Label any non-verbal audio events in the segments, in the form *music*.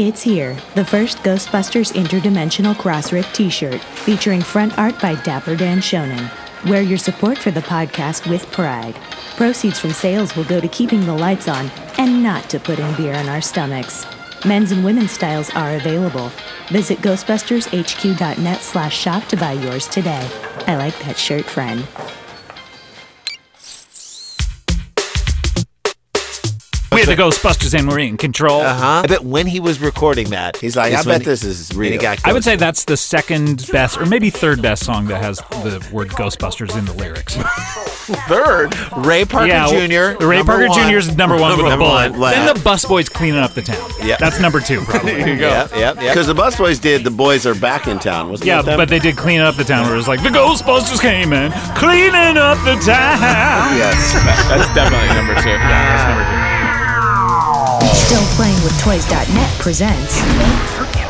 It's here, the first Ghostbusters Interdimensional Crossrip t shirt, featuring front art by Dapper Dan Shonen. Wear your support for the podcast with pride. Proceeds from sales will go to keeping the lights on and not to put in beer in our stomachs. Men's and women's styles are available. Visit ghostbustershq.net slash shop to buy yours today. I like that shirt, friend. The Ghostbusters and we're in control. Uh huh. I bet when he was recording that, He's like, I bet this is when he real. I would say that's the second best, or maybe third best song that has the word Ghostbusters in the lyrics. *laughs* third. Ray Parker yeah, Jr. Ray number Parker one. Jr. is number one with a Number bullet. one, Then left. the busboys cleaning up the town. Yeah. that's number two. *laughs* Probably. There you go. Yep, yep, yep. Because the busboys did the boys are back in town. Wasn't Yeah, that them? but they did clean up the town where it was like the Ghostbusters came in, cleaning up the town. Yes. *laughs* That's definitely number two. Yeah, that's number two. Still Playing with Toys.net presents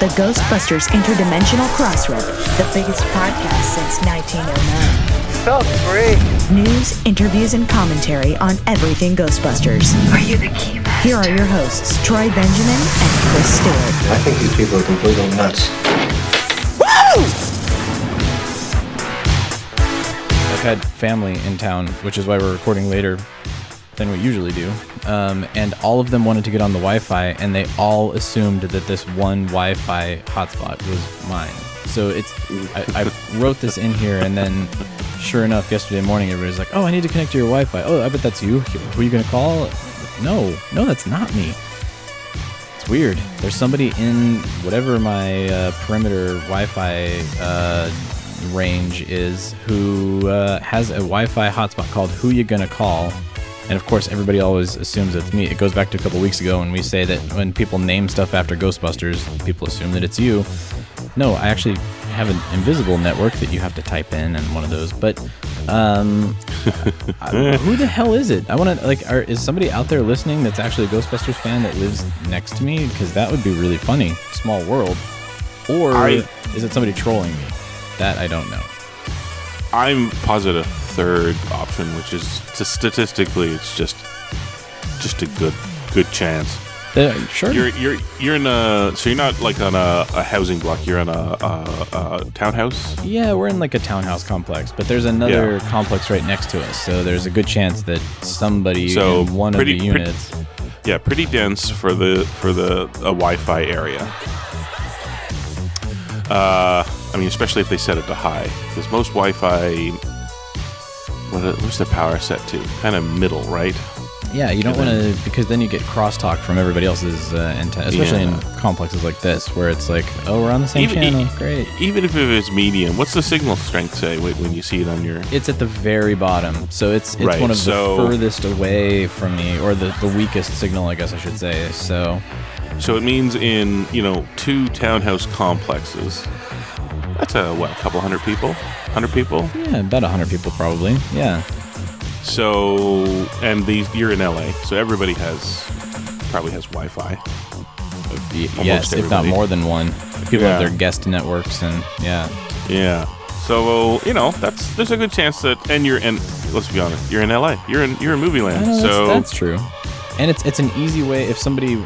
the Ghostbusters Interdimensional Crossrip, the biggest podcast since 1909. So free. News, interviews, and commentary on everything Ghostbusters. Are you the key Here are your hosts, Troy Benjamin and Chris Stewart. I think these people are completely nuts. Woo! I've had family in town, which is why we're recording later than we usually do. Um, and all of them wanted to get on the Wi-Fi, and they all assumed that this one Wi-Fi hotspot was mine. So it's I, I wrote this in here, and then sure enough, yesterday morning, everybody's like, "Oh, I need to connect to your Wi-Fi." Oh, I bet that's you. Who are you gonna call? No, no, that's not me. It's weird. There's somebody in whatever my uh, perimeter Wi-Fi uh, range is who uh, has a Wi-Fi hotspot called "Who You Gonna Call," and of course, everybody always assumes it's me. It goes back to a couple weeks ago when we say that when people name stuff after Ghostbusters, people assume that it's you. No, I actually have an invisible network that you have to type in and one of those. But um, *laughs* I- who the hell is it? I want to like, are, is somebody out there listening that's actually a Ghostbusters fan that lives next to me? Because that would be really funny. Small world. Or I- is it somebody trolling me? That I don't know. I'm positive third option, which is to statistically, it's just just a good good chance. Uh, sure. You're you're you're in a so you're not like on a, a housing block. You're in a, a, a townhouse. yeah, we're in like a townhouse complex, but there's another complex right next to us, so there's a good chance that somebody So in one pretty- of the pretty- units. Yeah, pretty dense for the for the a Wi-Fi area. Uh, I mean, especially if they set it to high, because most Wi-Fi, what's the power set to? Kind of middle, right? Yeah, you don't want to because then you get crosstalk from everybody else's uh, antenna, especially Yeah. in complexes like this where it's like, oh, we're on the same Even- channel. e- Great. Even if it was medium, what's the signal strength say when when you see it on your? It's at the very bottom, so it's it's Right, one of so- the furthest away from me, or the, the weakest signal, I guess I should say. So So it means in you know two townhouse complexes. That's a what? A couple hundred people? Hundred people? yeah, about a hundred people probably. Yeah, So and these you're in LA, so everybody has probably has Wi-Fi. Y- Almost yes, if not more than one. People Yeah. have their guest networks, and yeah, Yeah. So you know that's there's a good chance that and you're in. Let's be honest, you're in LA. You're in you're in movie land. know, that's, so that's true. And it's it's an easy way if somebody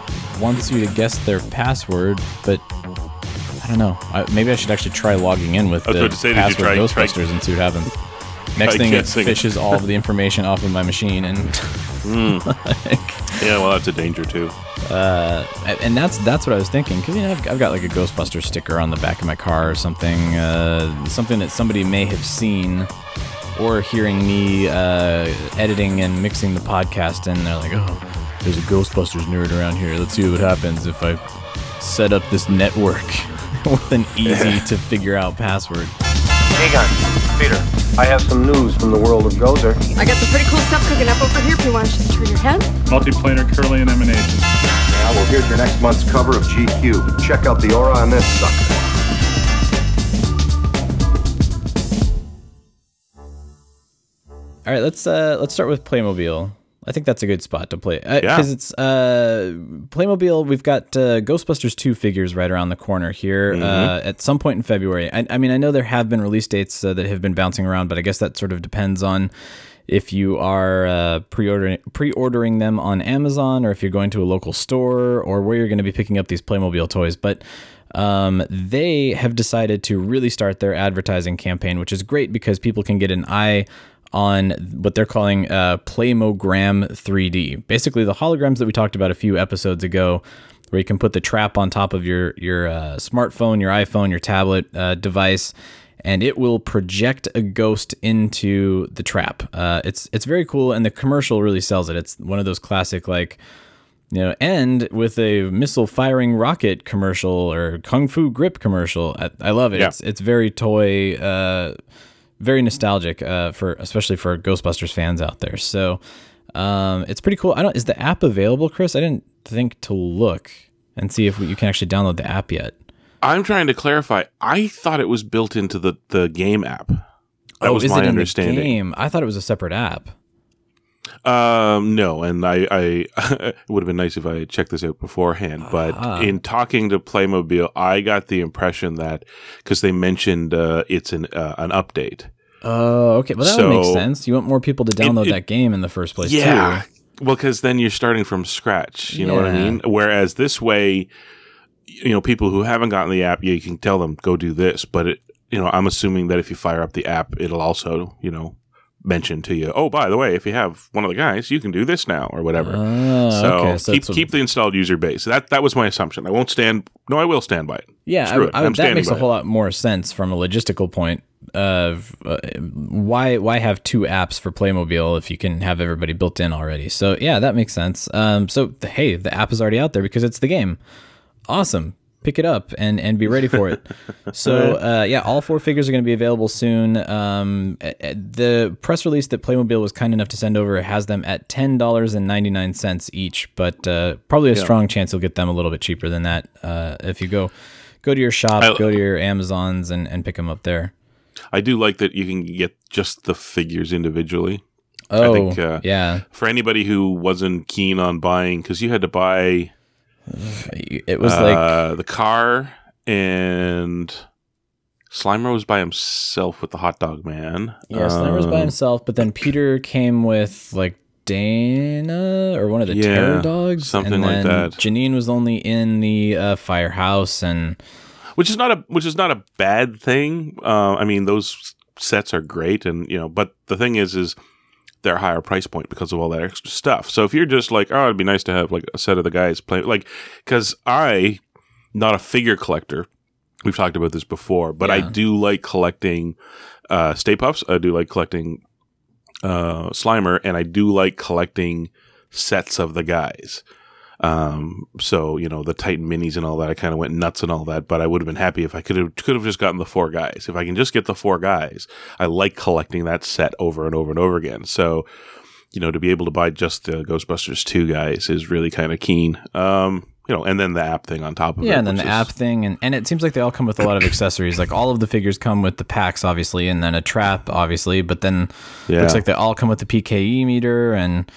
wants you to guess their password, but I don't know. I, maybe I should actually try logging in with the say, password try- try- Ghostbusters and see what happens. *laughs* Next thing, it fishes all of the information off of my machine, and *laughs* *laughs* yeah, well that's a danger too. uh, and that's that's what I was thinking because you know I've, I've got like a Ghostbuster sticker on the back of my car or something, uh, something that somebody may have seen or hearing me uh, editing and mixing the podcast, and they're like, "Oh, there's a Ghostbusters nerd around here. Let's see what happens if I set up this network *laughs* with an easy *laughs* to figure out password." Egon, Peter, I have some news from the world of Gozer. I got some pretty cool stuff cooking up over here if you want to turn your head. Multiplanar Kirlian emanation. Yeah, well, here's your next month's cover of GQ. Check out the aura on this sucker. All right, let's uh let's start with Playmobil. I think that's a good spot to play because Yeah. it's uh Playmobil. We've got uh, Ghostbusters two figures right around the corner here uh, at some point in February. I, I mean, I know there have been release dates uh, that have been bouncing around, but I guess that sort of depends on if you are uh, pre-ordering pre-ordering them on Amazon, or if you're going to a local store, or where you're going to be picking up these Playmobil toys. But um, they have decided to really start their advertising campaign, which is great because people can get an eye on what they're calling uh, Playmogram 3D. Basically, the holograms that we talked about a few episodes ago, where you can put the trap on top of your your uh, smartphone, your iPhone, your tablet uh, device, and it will project a ghost into the trap. Uh, it's it's very cool, and the commercial really sells it. It's one of those classic like you know, end with a missile firing rocket commercial or kung fu grip commercial. I, I love it. Yeah. It's it's very toy, uh, very nostalgic uh, for especially for Ghostbusters fans out there. So um, it's pretty cool. I don't. Is the app available, Chris? I didn't think to look and see if you can actually download the app yet. I'm trying to clarify. I thought it was built into the, the game app. That was Oh, is my understanding. I thought it was a separate app. Um, no, and I, I *laughs* it would have been nice if I had checked this out beforehand. But Ah. in talking to Playmobil, I got the impression that because they mentioned uh, it's an uh, an update. Oh, okay. Well, that So- sense. You want more people to download it- that game in the first place, Yeah, too. well, because then you're starting from scratch. You know what I mean? Whereas this way, you know, people who haven't gotten the app, yeah, you can tell them go do this. But it, you know, I'm assuming that if you fire up the app, it'll also, you know, mention to you, oh, by the way, if you have one of the guys, you can do this now or whatever. Oh, so, okay. So keep keep the installed user base. That that was my assumption. I won't stand. No, I will stand by it. Yeah, Screw I, it. I, I'm that makes a whole lot more sense from a logistical point of uh, why why have two apps for Playmobil if you can have everybody built in already. So yeah, that makes sense. Um, so the, hey, the app is already out there because it's the game. Awesome. Pick it up and, and be ready for it. *laughs* so uh, yeah, all four figures are going to be available soon. Um, the press release that Playmobil was kind enough to send over has them at ten dollars and ninety nine cents each, but uh, probably a strong chance you'll get them a little bit cheaper than that uh, if you go go to your shop, I- go to your Amazons, and, and pick them up there. I do like that you can get just the figures individually. Oh, think, uh, yeah. For anybody who wasn't keen on buying, because you had to buy It was like uh, the car and Slimer was by himself with the hot dog man. yeah, Slimer was by Um, himself, but then Peter came with like Dana or one of the Yeah, terror dogs, something and like then that. Janine was only in the uh, firehouse, and which is not a which is not a bad thing. Uh, I mean, those sets are great, and you know, but the thing is, is they're higher price point because of all that extra stuff. So if you're just like, oh, it'd be nice to have like a set of the guys play, like, because I, not a figure collector, we've talked about this before, but I do like collecting uh, Stay Puffs. I do like collecting uh, Slimer, and I do like collecting sets of the guys. Um, so you know the Titan minis and all that. I kind of went nuts and all that, but I would have been happy if I could have could have just gotten the four guys. If I can just get the four guys, I like collecting that set over and over and over again. So you know to be able to buy just the Ghostbusters two guys is really kind of keen. Um, you know, and then the app thing on top of it. yeah, and then the is- app thing, and, and it seems like they all come with a lot of accessories. Like all of the figures come with the packs, obviously, and then a trap, obviously. But then Yeah. looks like they all come with the PKE meter, and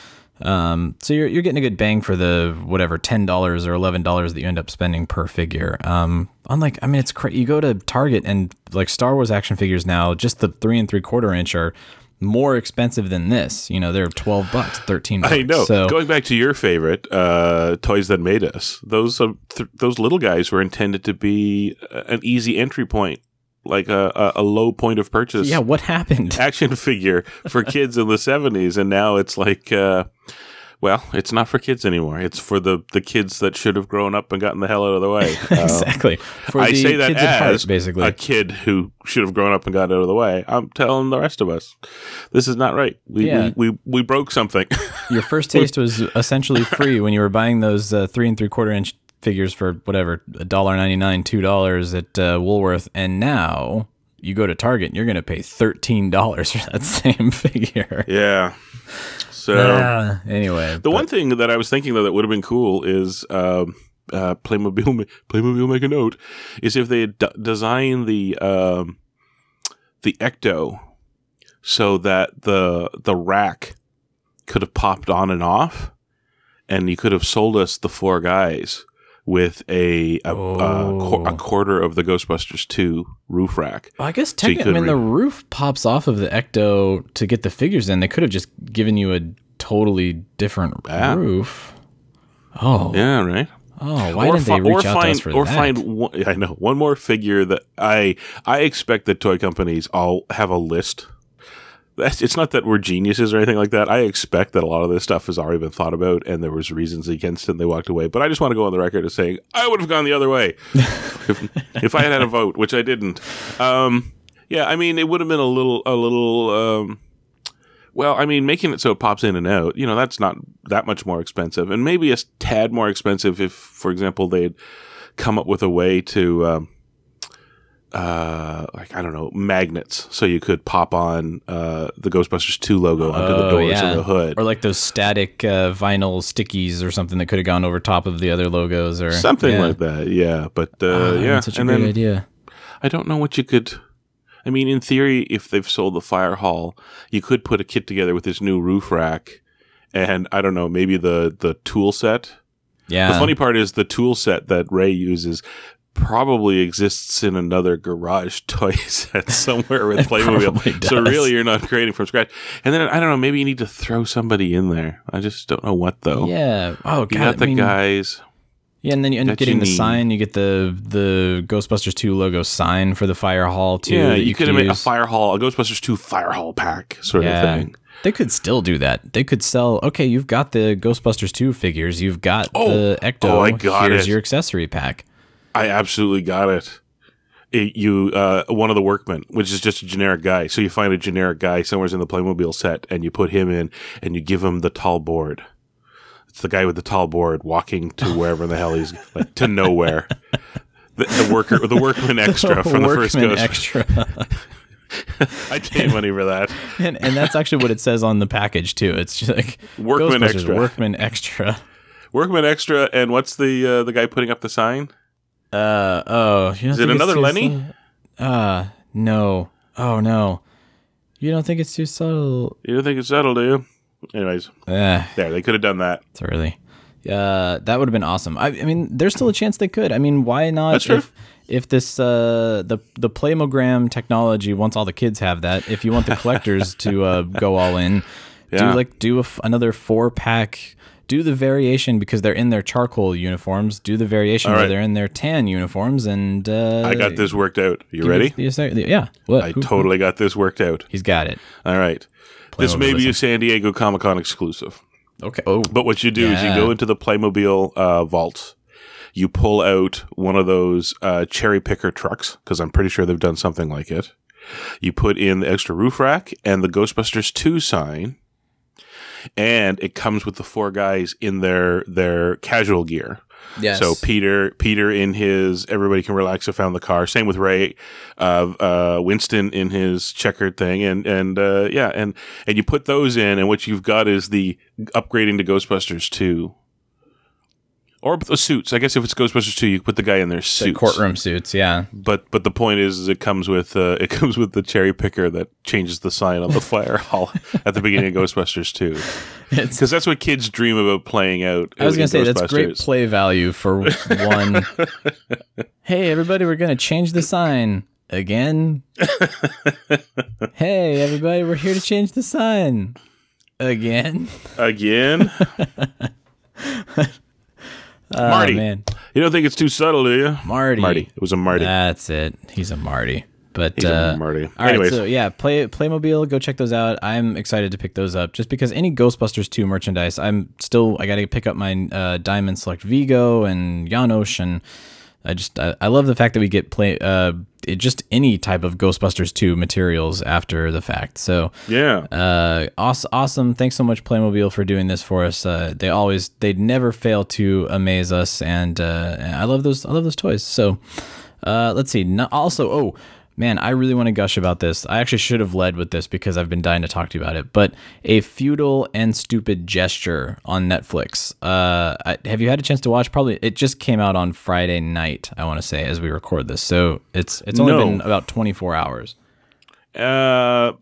um, so you're you're getting a good bang for the whatever ten dollars or eleven dollars that you end up spending per figure. Um, unlike, I mean, it's cra- you go to Target and like Star Wars action figures now, just the three and three quarter inch are more expensive than this. You know, they're twelve bucks, thirteen. Bucks. I know. So Going back to your favorite, uh, toys that made us. Those uh, th- those little guys were intended to be uh, an easy entry point, like a, a, low point of purchase. yeah, what happened? *laughs* action figure for *laughs* kids in the 70s and now it's like uh well it's not for kids anymore it's for the the kids that should have grown up and gotten the hell out of the way *laughs* Um, exactly. For I the say that kids at heart, as basically. a kid who should have grown up and got out of the way. I'm telling the rest of us, this is not right. We Yeah. we, we, we broke something. Your first taste was essentially free when you were buying those uh, three and three quarter inch figures for whatever a dollar ninety nine, two dollars at uh, Woolworth, and now you go to Target and you're going to pay thirteen dollars *laughs* for that same figure. yeah. So Uh, anyway, The one thing that I was thinking though that would have been cool is um, uh, Playmobil. Playmobil make a note is if they d- designed the um, the Ecto so that the the rack could have popped on and off, and you could have sold us the four guys with a a, a, qu- a oh. quarter of the Ghostbusters two roof rack. Well, I guess So technically, I mean, could the roof pops off of the Ecto to get the figures in. They could have just given you a totally different Yeah. roof. Oh, Yeah, right. oh, why or didn't they reach or out find, to us for or that? find one, *laughs* I know one more figure that I I expect that toy companies all have a list. That's, it's not that we're geniuses or anything like that. I expect that a lot of this stuff has already been thought about, and there was reasons against it, and they walked away. But I just want to go on the record as saying I would have gone the other way *laughs* if, if I had had a vote, which I didn't. Um, yeah, I mean, it would have been a little, a little. Um, well, I mean, making it so it pops in and out, you know, that's not that much more expensive, and maybe a tad more expensive if, for example, they'd come up with a way to, um, uh, like I don't know, magnets, so you could pop on uh, the Ghostbusters two logo onto the Oh, doors yeah. and the hood, or like those static uh, vinyl stickies or something that could have gone over top of the other logos or something yeah. like that. Yeah, but uh, Ah, yeah, such a and great then idea. I don't know what you could. I mean, in theory, if they've sold the fire hall, you could put a kit together with this new roof rack, and I don't know, maybe the the tool set. Yeah, The funny part is the tool set that Ray uses probably exists in another garage *laughs* toy set somewhere with *laughs* Playmobil. So really, you're not creating from scratch. And then I don't know, maybe you need to throw somebody in there. I just don't know what though. yeah. Oh You god, got the I mean, guys. Yeah, and then you end up getting the need. sign. You get the the Ghostbusters two logo sign for the fire hall too. Yeah, that you, could made a fire hall, a Ghostbusters 2 fire hall pack sort Yeah. of thing. They could still do that. They could sell. Okay, you've got the Ghostbusters two figures. You've got Oh, the Ecto. oh, I got Here's it. your accessory pack. I absolutely got it. It- you uh, one of the workmen, which is just a generic guy. So you find a generic guy somewhere in the Playmobil set, and you put him in, and you give him the tall board. It's the guy with the tall board walking to wherever the hell he's *laughs* like to nowhere. The, the worker, the workman extra *laughs* from the first Ghost. extra, *laughs* I paid money for that. and, and that's actually what it says on the package too. It's just like Workman extra. Workman extra. Workman extra, and what's the uh, the guy putting up the sign? Uh oh. You Is it another Lenny? subtle? Uh no. Oh no. You don't think it's too subtle? You don't think it's subtle, do you? Anyways, Eh. there they could have done that. It's early. Uh, that would have been awesome. I, I mean, there's still a chance they could. I mean, why not? That's true. If, if this uh, the the Playmogram technology, once all the kids have that, if you want the collectors *laughs* to uh, go all in, Yeah. do like do a f another four pack. Do the variation because they're in their charcoal uniforms. Do the variation All where they're in their tan uniforms, and uh, I got this worked out. Are You ready? it the- the- yeah. What? I Who- totally got this worked out. He's got it. All right. This may be a San Diego Comic Con exclusive. Okay. Oh, But what you do is you go into the Playmobil uh, vaults. You pull out one of those uh, cherry picker trucks because I'm pretty sure they've done something like it. You put in the extra roof rack and the Ghostbusters 2 sign, and it comes with the four guys in their their casual gear. yes. So Peter, Peter in his everybody can relax. I found the car. Same with Ray, uh, uh, Winston in his checkered thing, and and uh, yeah, and and you put those in, and what you've got is the upgrading to Ghostbusters two, or the suits. I guess if it's Ghostbusters two, you put the guy in their the suits. courtroom suits. Yeah. But but the point is, is it comes with uh, it *laughs* comes with the cherry picker that changes the sign on the fire hall at the beginning of Ghostbusters two, *laughs* because that's what kids dream about playing out. I was gonna say that's great play value for one. *laughs* hey, everybody, we're gonna change the sign again. hey, everybody, we're here to change the sign again. again. Oh, Marty. man, You don't think it's too subtle, do you? Marty. Marty. It was a Marty. That's it. He's a Marty. But He's a uh, Marty. All right, so yeah, play Playmobil. Go check those out. I'm excited to pick those up just because any Ghostbusters 2 merchandise. I'm still I got to pick up my uh, Diamond Select Vigo and Janosz, and I just I, I love the fact that we get play uh it, just any type of Ghostbusters 2 materials after the fact. So yeah. uh, awesome, awesome. Thanks so much, Playmobil, for doing this for us. Uh, they always, they never fail to amaze us, and uh, I love those. I love those toys. So, uh, let's see. No, also, oh man, I really want to gush about this. I actually should have led with this because I've been dying to talk to you about it. But a futile and stupid gesture on Netflix. Uh, I, have you had a chance to watch? Probably. It just came out on Friday night. I want to say as we record this, so it's it's only No. been about twenty four hours. Uh,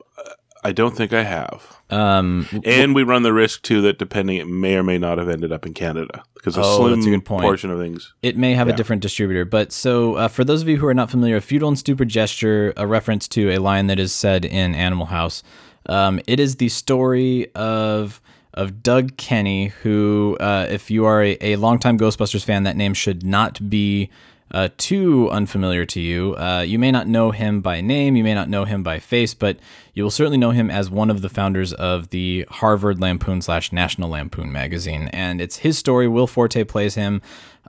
I don't think I have. Um, And we run the risk too that depending, it may or may not have ended up in Canada because a Oh, slim a good point. portion of things. It may have Yeah. a different distributor, but so uh, for those of you who are not familiar, a futile and stupid gesture, a reference to a line that is said in Animal House. Um, it is the story of of Doug Kenny, who, uh, if you are a, a longtime Ghostbusters fan, that name should not be uh, too unfamiliar to you. Uh, you may not know him by name, you may not know him by face, but you will certainly know him as one of the founders of the Harvard Lampoon slash National Lampoon magazine. And it's his story. Will Forte plays him.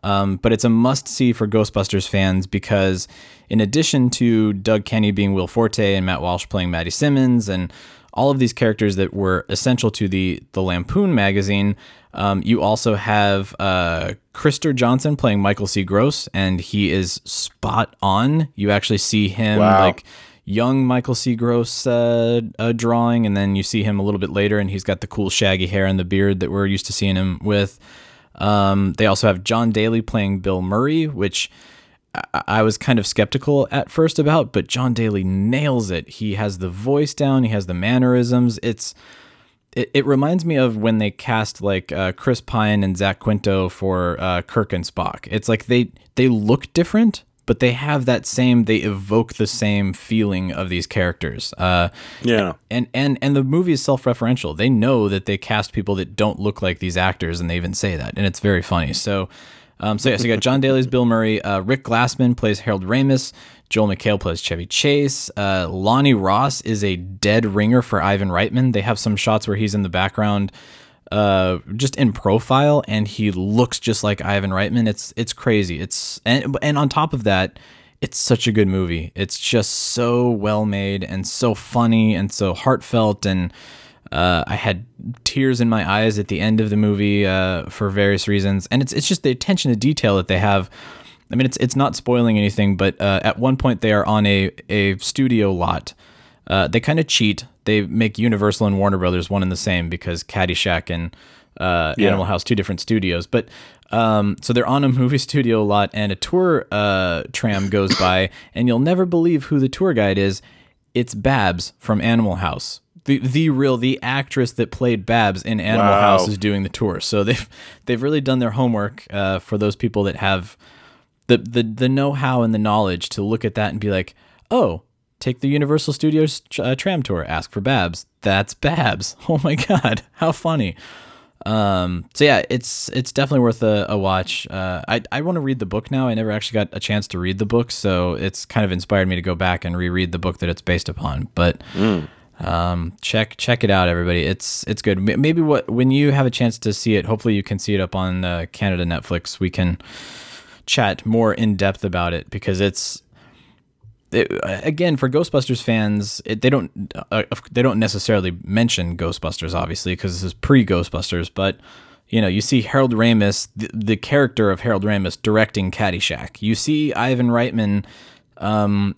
Um, but it's a must see for Ghostbusters fans because, in addition to Doug Kenny being Will Forte and Matt Walsh playing Matty Simmons and all of these characters that were essential to the the Lampoon magazine, um, you also have uh, Krister Johnson playing Michael C. Gross, and he is spot on. You actually see him Wow. like young Michael C. Gross uh, uh, drawing, and then you see him a little bit later, and he's got the cool shaggy hair and the beard that we're used to seeing him with. Um, they also have Jon Daly playing Bill Murray, which I, I was kind of skeptical at first about, but Jon Daly nails it. He has the voice down, he has the mannerisms. It's it, it reminds me of when they cast like uh, Chris Pine and Zach Quinto for uh, Kirk and Spock. It's like they they look different, but they have that same. They evoke the same feeling of these characters. Uh, Yeah. and and and the movie is self-referential. They know that they cast people that don't look like these actors, and they even say that, and it's very funny. So, um, so yeah, so you got Jon Daly's Bill Murray, uh, Rick Glassman plays Harold Ramis, Joel McHale plays Chevy Chase, uh, Lonnie Ross is a dead ringer for Ivan Reitman. They have some shots where he's in the background. Uh, just in profile, and he looks just like Ivan Reitman. It's it's crazy. It's and and on top of that, it's such a good movie. It's just so well made and so funny and so heartfelt. And uh, I had tears in my eyes at the end of the movie uh, for various reasons. And it's it's just the attention to detail that they have. I mean, it's it's not spoiling anything, but uh, at one point they are on a a studio lot. Uh, they kind of cheat. They make Universal and Warner Brothers one and the same because Caddyshack and uh, Yeah. Animal House two different studios. But um, so they're on a movie *laughs* studio lot, and a tour uh, tram goes by, and you'll never believe who the tour guide is. It's Babs from Animal House. The, the real the actress that played Babs in Animal Wow. House is doing the tour. So they've they've really done their homework uh, for those people that have the the the know how and the knowledge to look at that and be like, oh, take the Universal Studios uh, tram tour, ask for Babs. That's Babs. *laughs* Oh my god, how funny. Um, so yeah, it's it's definitely worth a, a watch. Uh, I I want to read the book now. I never actually got a chance to read the book, so it's kind of inspired me to go back and reread the book that it's based upon. But um, check check it out, everybody. It's it's good. Maybe what when you have a chance to see it, hopefully you can see it up on uh, Canada Netflix. We can chat more in depth about it because it's it, again for Ghostbusters fans, it, they don't uh, they don't necessarily mention Ghostbusters obviously because this is pre Ghostbusters, but you know you see Harold Ramis, the, the character of Harold Ramis directing Caddyshack. You see Ivan Reitman um,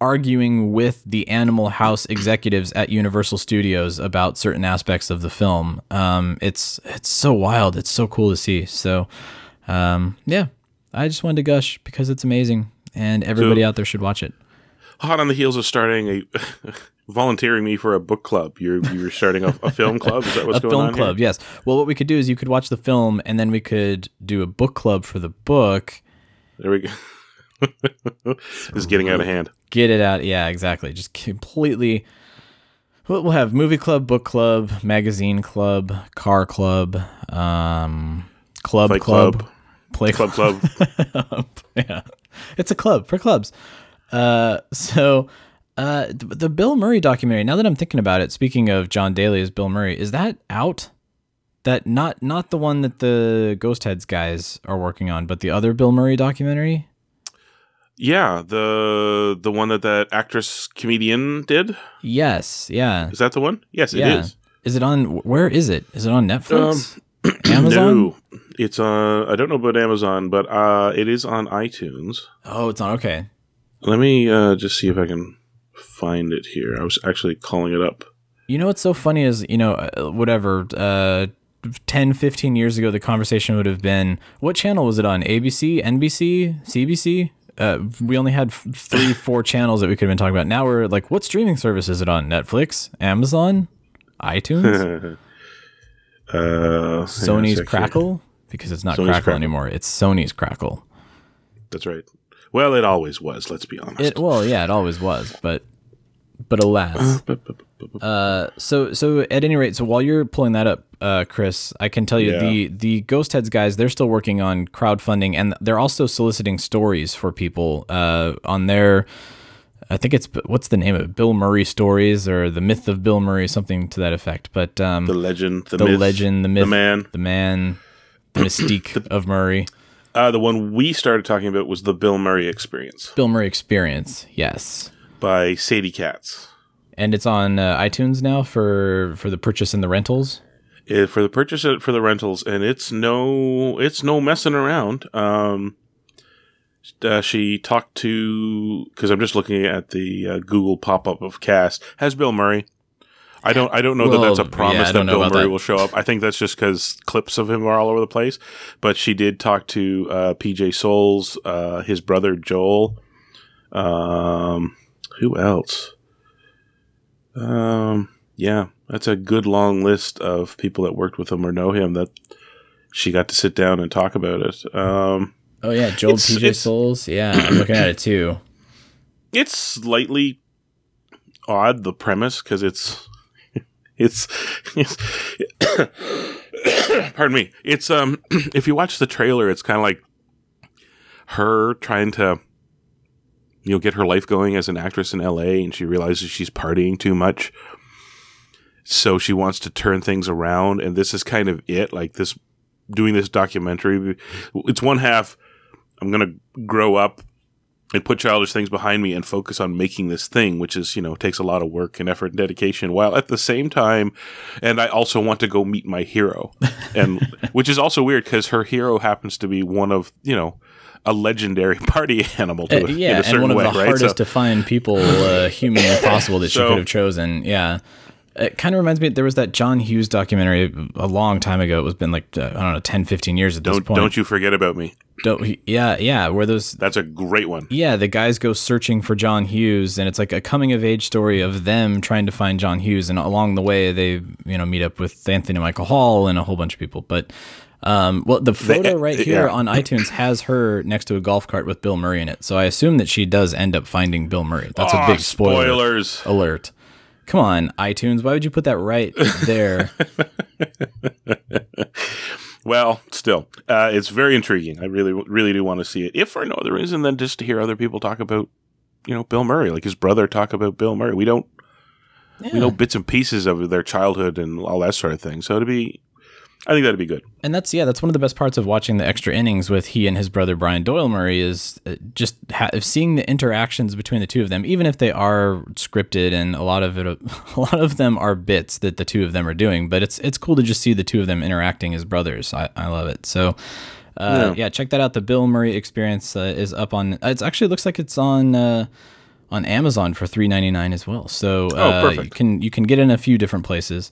arguing with the Animal House executives at Universal Studios about certain aspects of the film. Um, it's it's so wild. It's so cool to see. So um, yeah, I just wanted to gush because it's amazing, and everybody So- out there should watch it. Hot on the heels of starting a *laughs* volunteering me for a book club. You're you're starting a, a film club. Is that what's *laughs* a going film club, here? yes. Well, what we could do is you could watch the film, and then we could do a book club for the book. There we go. *laughs* this is getting out of hand. Get it out, yeah, exactly. Just completely. We'll we'll have movie club, book club, magazine club, car club, um, club Fight club, club. Play Club club. *laughs* yeah, it's a club for clubs. Uh, so, uh, the Bill Murray documentary. Now that I'm thinking about it, speaking of Jon Daly as Bill Murray, is that out? That not not the one that the Ghost Heads guys are working on, but the other Bill Murray documentary. Yeah, the the one that that actress comedian did. Yes, yeah, Is that the one? Yes, it yeah. is. Is it on? Where is it? Is it on Netflix? *clears throat* Amazon? No, it's on. I don't know about Amazon, but uh, it is on iTunes. Oh, it's on. Okay. Let me uh, just see if I can find it here. I was actually calling it up. You know what's so funny is, you know, uh, whatever, uh, 10, 15 years ago, the conversation would have been what channel was it on? ABC, NBC, CBC? uh, we only had f- three, *laughs* four channels that we could have been talking about. Now we're like, what streaming service is it on? Netflix, Amazon, iTunes, *laughs* uh, Sony's. Crackle? Because it's not Sony's Crackle, Crackle. anymore. It's Sony's Crackle. That's right. Well, it always was. Let's be honest. It well, yeah, it always was, but but alas. Uh, so so at any rate, so while you're pulling that up, uh, Chris, I can tell you Yeah. the the Ghost Heads guys, they're still working on crowdfunding, and they're also soliciting stories for people uh, on their. I think it's what's the name of it? Bill Murray stories or the myth of Bill Murray, something to that effect. But um, the legend, the, the myth, legend, the myth, the man. the man, the mystique of Murray. Uh, the one we started talking about was the Bill Murray Experience Bill Murray experience, yes. by Sadie Katz. And it's on uh, iTunes now for for the purchase and the rentals. Uh, for the purchase for the rentals, and it's no, it's no messing around. Um, uh, she talked to because I'm just looking at the uh, Google pop up of cast has Bill Murray. I don't. I don't know that that's a promise I that Bill Murray that. will show up. I think that's just because clips of him are all over the place. But she did talk to uh, PJ Soles, uh, his brother Joel. Um, who else? Um, yeah, that's a good long list of people that worked with him or know him that she got to sit down and talk about it. Um, Oh yeah, Joel It's- PJ it's- Soles. Yeah, I'm looking at it too. *clears throat* it's slightly odd the premise because *laughs* it's it's, it's *coughs* pardon me it's um *clears throat* if you watch the trailer it's kind of like her trying to you know get her life going as an actress in LA and she realizes she's partying too much so she wants to turn things around and this is kind of it like this doing this documentary it's one half I'm going to grow up and put childish things behind me and focus on making this thing, which is, you know, takes a lot of work and effort and dedication, while at the same time, and I also want to go meet my hero. *laughs* And which is also weird because her hero happens to be one of, you know, a legendary *laughs* party animal to Uh, yeah, and one of way, the right? hardest So- to find people uh, *laughs* humanly possible that she could have chosen. Yeah. It kind of reminds me, there was that John Hughes documentary a long time ago. It was been like, uh, I don't know, 10, 15 years at this don't point. don't you forget about me. Don't- yeah, yeah, where those That's a great one. Yeah, the guys go searching for John Hughes, and it's like a coming of age story of them trying to find John Hughes, and along the way they you know meet up with Anthony Michael Hall and a whole bunch of people. But um, well, the photo right here yeah. on iTunes has her next to a golf cart with Bill Murray in it, so I assume that she does end up finding Bill Murray. That's a Aw, big spoiler spoilers. alert. Come on, iTunes, why would you put that right there? *laughs* *laughs* Well, still, uh, it's very intriguing. I really, really do want to see it, if for no other reason than just to hear other people talk about, you know, Bill Murray, like his brother talk about Bill Murray. We don't, we know bits and pieces of their childhood and all that sort of thing. So to be, I think that'd be good. And that's yeah, that's one of the best parts of watching the extra innings with he and his brother Brian Doyle Murray is uh, just ha- seeing the interactions between the two of them, even if they are scripted and a lot of it, *laughs* a lot of them are bits that the two of them are doing. But it's it's cool to just see the two of them interacting as brothers. I, I love it. So. Uh, yeah. check that out. The Bill Murray Experience uh, is up on. It actually looks like it's on uh, on Amazon for three ninety nine as well. So uh, perfect. you can you can get in a few different places.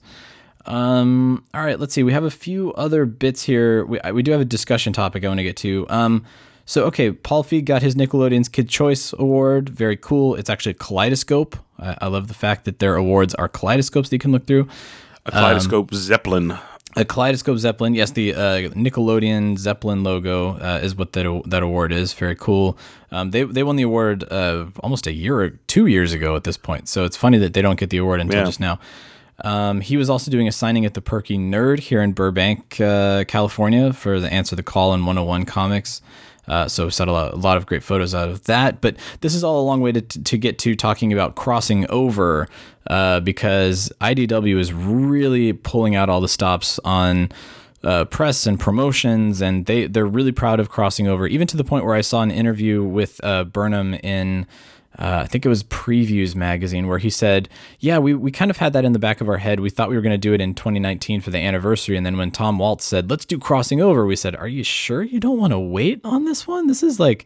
Um, all right, let's see. We have a few other bits here. We, we do have a discussion topic I want to get to. Um, so, okay, Paul Feig got his Nickelodeon's Kid Choice Award. Very cool. It's actually a kaleidoscope. I, I love the fact that their awards are kaleidoscopes that you can look through. A kaleidoscope Zeppelin. A kaleidoscope Zeppelin. Yes, the uh, Nickelodeon Zeppelin logo uh, is what that that award is. Very cool. Um, they they won the award uh, almost a year, two years ago at this point. So it's funny that they don't get the award until Yeah. just now. Um, he was also doing a signing at the Perky Nerd here in Burbank, uh, California, for the Answer the Call and 101 Comics. Uh, so set a lot, a lot of great photos out of that. But this is all a long way to, to get to talking about crossing over uh, because IDW is really pulling out all the stops on uh, press and promotions, and they they're really proud of crossing over. Even to the point where I saw an interview with uh, Burnham in. Uh, I think it was Previews magazine where he said, "Yeah, we, we kind of had that in the back of our head. We thought we were going to do it in 2019 for the anniversary, and then when Tom Waltz said, "Let's do crossing over," we said, "Are you sure you don't want to wait on this one? This is like,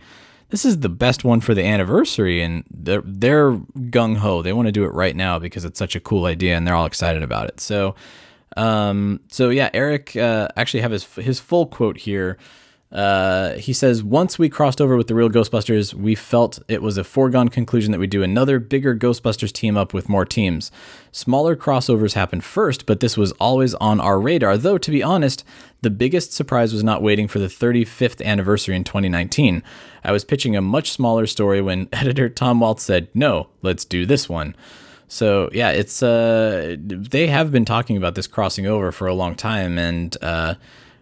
this is the best one for the anniversary, and they're they're gung ho. They want to do it right now because it's such a cool idea, and they're all excited about it. So, um, so yeah, Erik uh, actually have his his full quote here. Uh, he says once we crossed over with the real Ghostbusters, we felt it was a foregone conclusion that we do another bigger Ghostbusters team up with more teams. Smaller crossovers happened first, but this was always on our radar. Though to be honest, the biggest surprise was not waiting for the 35th anniversary in 2019. I was pitching a much smaller story when *laughs* editor Tom Waltz said, "No, let's do this one." So yeah, it's uh, they have been talking about this crossing over for a long time, and uh,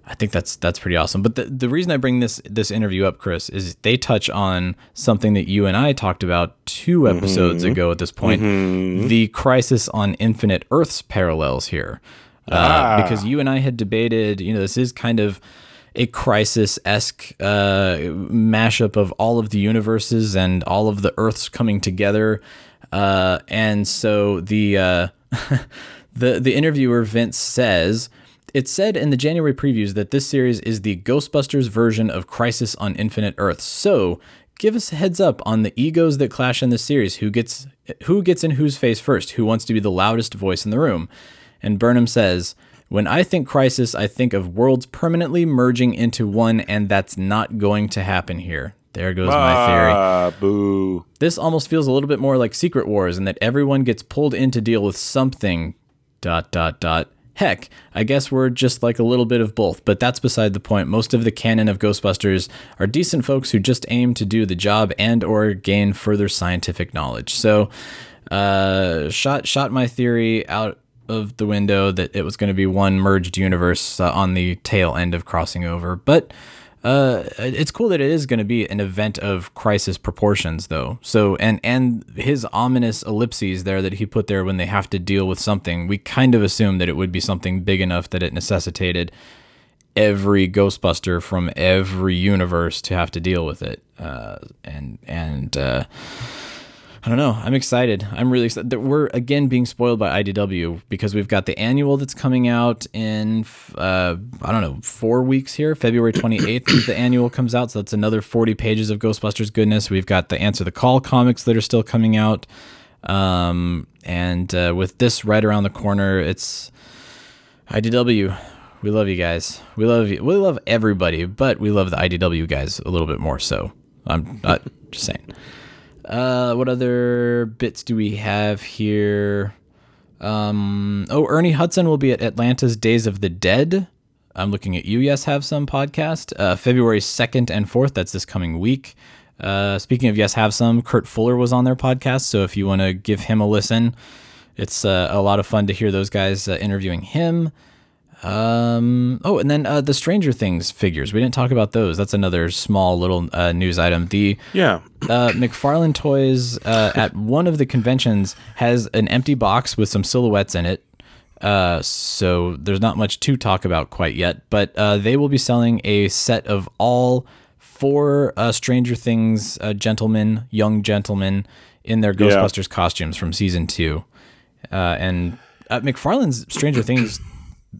I think that's that's pretty awesome. But the, the reason I bring this this interview up, Chris, is they touch on something that you and I talked about two episodes ago. At this point, the crisis on Infinite Earths parallels here, uh, because you and I had debated. You know, this is kind of a crisis esque uh, mashup of all of the universes and all of the Earths coming together. Uh, and so the uh, *laughs* the the interviewer Vince says it said in the January previews that this series is the Ghostbusters version of Crisis on Infinite Earths. So give us a heads up on the egos that clash in this series. Who gets who gets in whose face first? Who wants to be the loudest voice in the room? And Burnham says. When I think crisis, I think of worlds permanently merging into one, and that's not going to happen here. There goes my theory. Ah, boo. This almost feels a little bit more like Secret Wars in that everyone gets pulled in to deal with something. Dot dot dot. Heck, I guess we're just like a little bit of both, but that's beside the point. Most of the canon of Ghostbusters are decent folks who just aim to do the job and or gain further scientific knowledge. So, uh, shot shot my theory out of the window that it was going to be one merged universe uh, on the tail end of crossing over, but uh, it's cool that it is going to be an event of crisis proportions, though. So, and and his ominous ellipses there that he put there when they have to deal with something, we kind of assumed that it would be something big enough that it necessitated every Ghostbuster from every universe to have to deal with it. Uh, and and uh, I don't know. I'm excited. I'm really excited. We're again being spoiled by IDW because we've got the annual that's coming out in uh, I don't know four weeks here. February 28th, *coughs* the annual comes out, so that's another 40 pages of Ghostbusters goodness. We've got the Answer the Call comics that are still coming out, um, and uh, with this right around the corner, it's IDW. We love you guys. We love you. We love everybody, but we love the IDW guys a little bit more. So I'm not just saying. Uh, what other bits do we have here? Um, oh, Ernie Hudson will be at Atlanta's Days of the Dead. I'm looking at you. Yes, have some podcast. Uh, February 2nd and 4th. That's this coming week. Uh, speaking of Yes, have some. Kurt Fuller was on their podcast. So if you want to give him a listen, it's uh, a lot of fun to hear those guys uh, interviewing him. Um, oh, and then uh, the Stranger Things figures. We didn't talk about those. That's another small little uh, news item. The Yeah. uh, McFarlane Toys uh, at one of the conventions has an empty box with some silhouettes in it. Uh, so there's not much to talk about quite yet, but uh, they will be selling a set of all four uh, Stranger Things uh, gentlemen, young gentlemen, in their Yeah. Ghostbusters costumes from season two. Uh, and uh, McFarlane's Stranger Things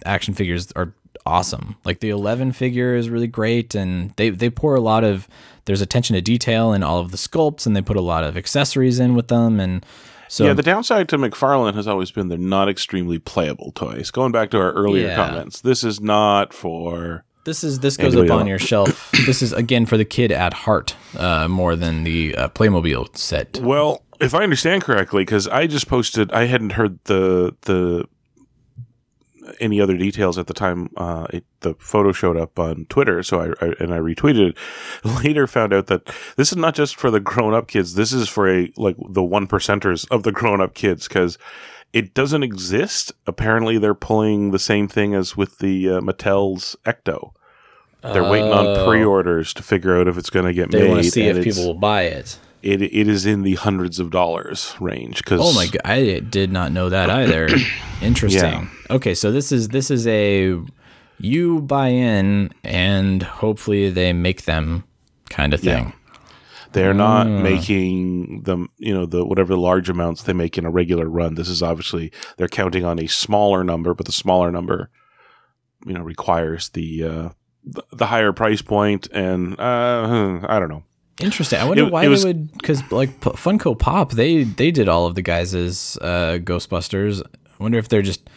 action figures are awesome. Like the 11 figure is really great and they they pour a lot of there's attention to detail in all of the sculpts and they put a lot of accessories in with them and so yeah, the downside to McFarlane has always been they're not extremely playable toys. Going back to our earlier Yeah. comments, this is not for this is this goes up on your shelf. *coughs* this is again for the kid at heart uh, more than the uh, Playmobil set. Well, if I understand correctly, because I just posted, I hadn't heard the the any other details at the time. Uh, it, the photo showed up on Twitter, so I, I and I retweeted it. *laughs* Later, found out that this is not just for the grown up kids. This is for a like the one percenters of the grown up kids because. It doesn't exist. Apparently, they're pulling the same thing as with the uh, Mattel's Ecto. They're waiting on pre-orders to figure out if it's going to get Oh. They made. want to see if people will buy it. it it is in the hundreds of dollars range because Oh my god, I did not know that either. *clears throat* Interesting. Yeah. Okay, so this is this is a you buy in and hopefully they make them kind of thing. they're not Mm. making them you know the whatever large amounts they make in a regular run this is obviously they're counting on a smaller number but the smaller number you know requires the uh the, higher price point and uh i don't know Interesting. I wonder It- why it was- they would because like P- Funko Pop they they did all of the guys' uh, Ghostbusters. I wonder if they're just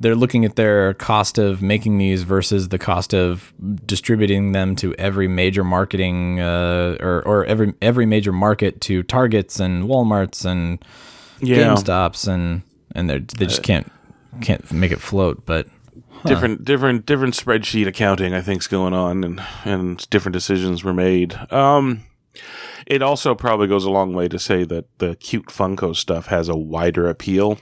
they're looking at their cost of making these versus the cost of distributing them to every major marketing uh, or or every every major market to Targets and WalMarts and Yeah. GameStops and and they they just can't can't make it float. But different different different spreadsheet accounting I think's going on and and different decisions were made. Um it also probably goes a long way to say that the cute Funko stuff has a wider appeal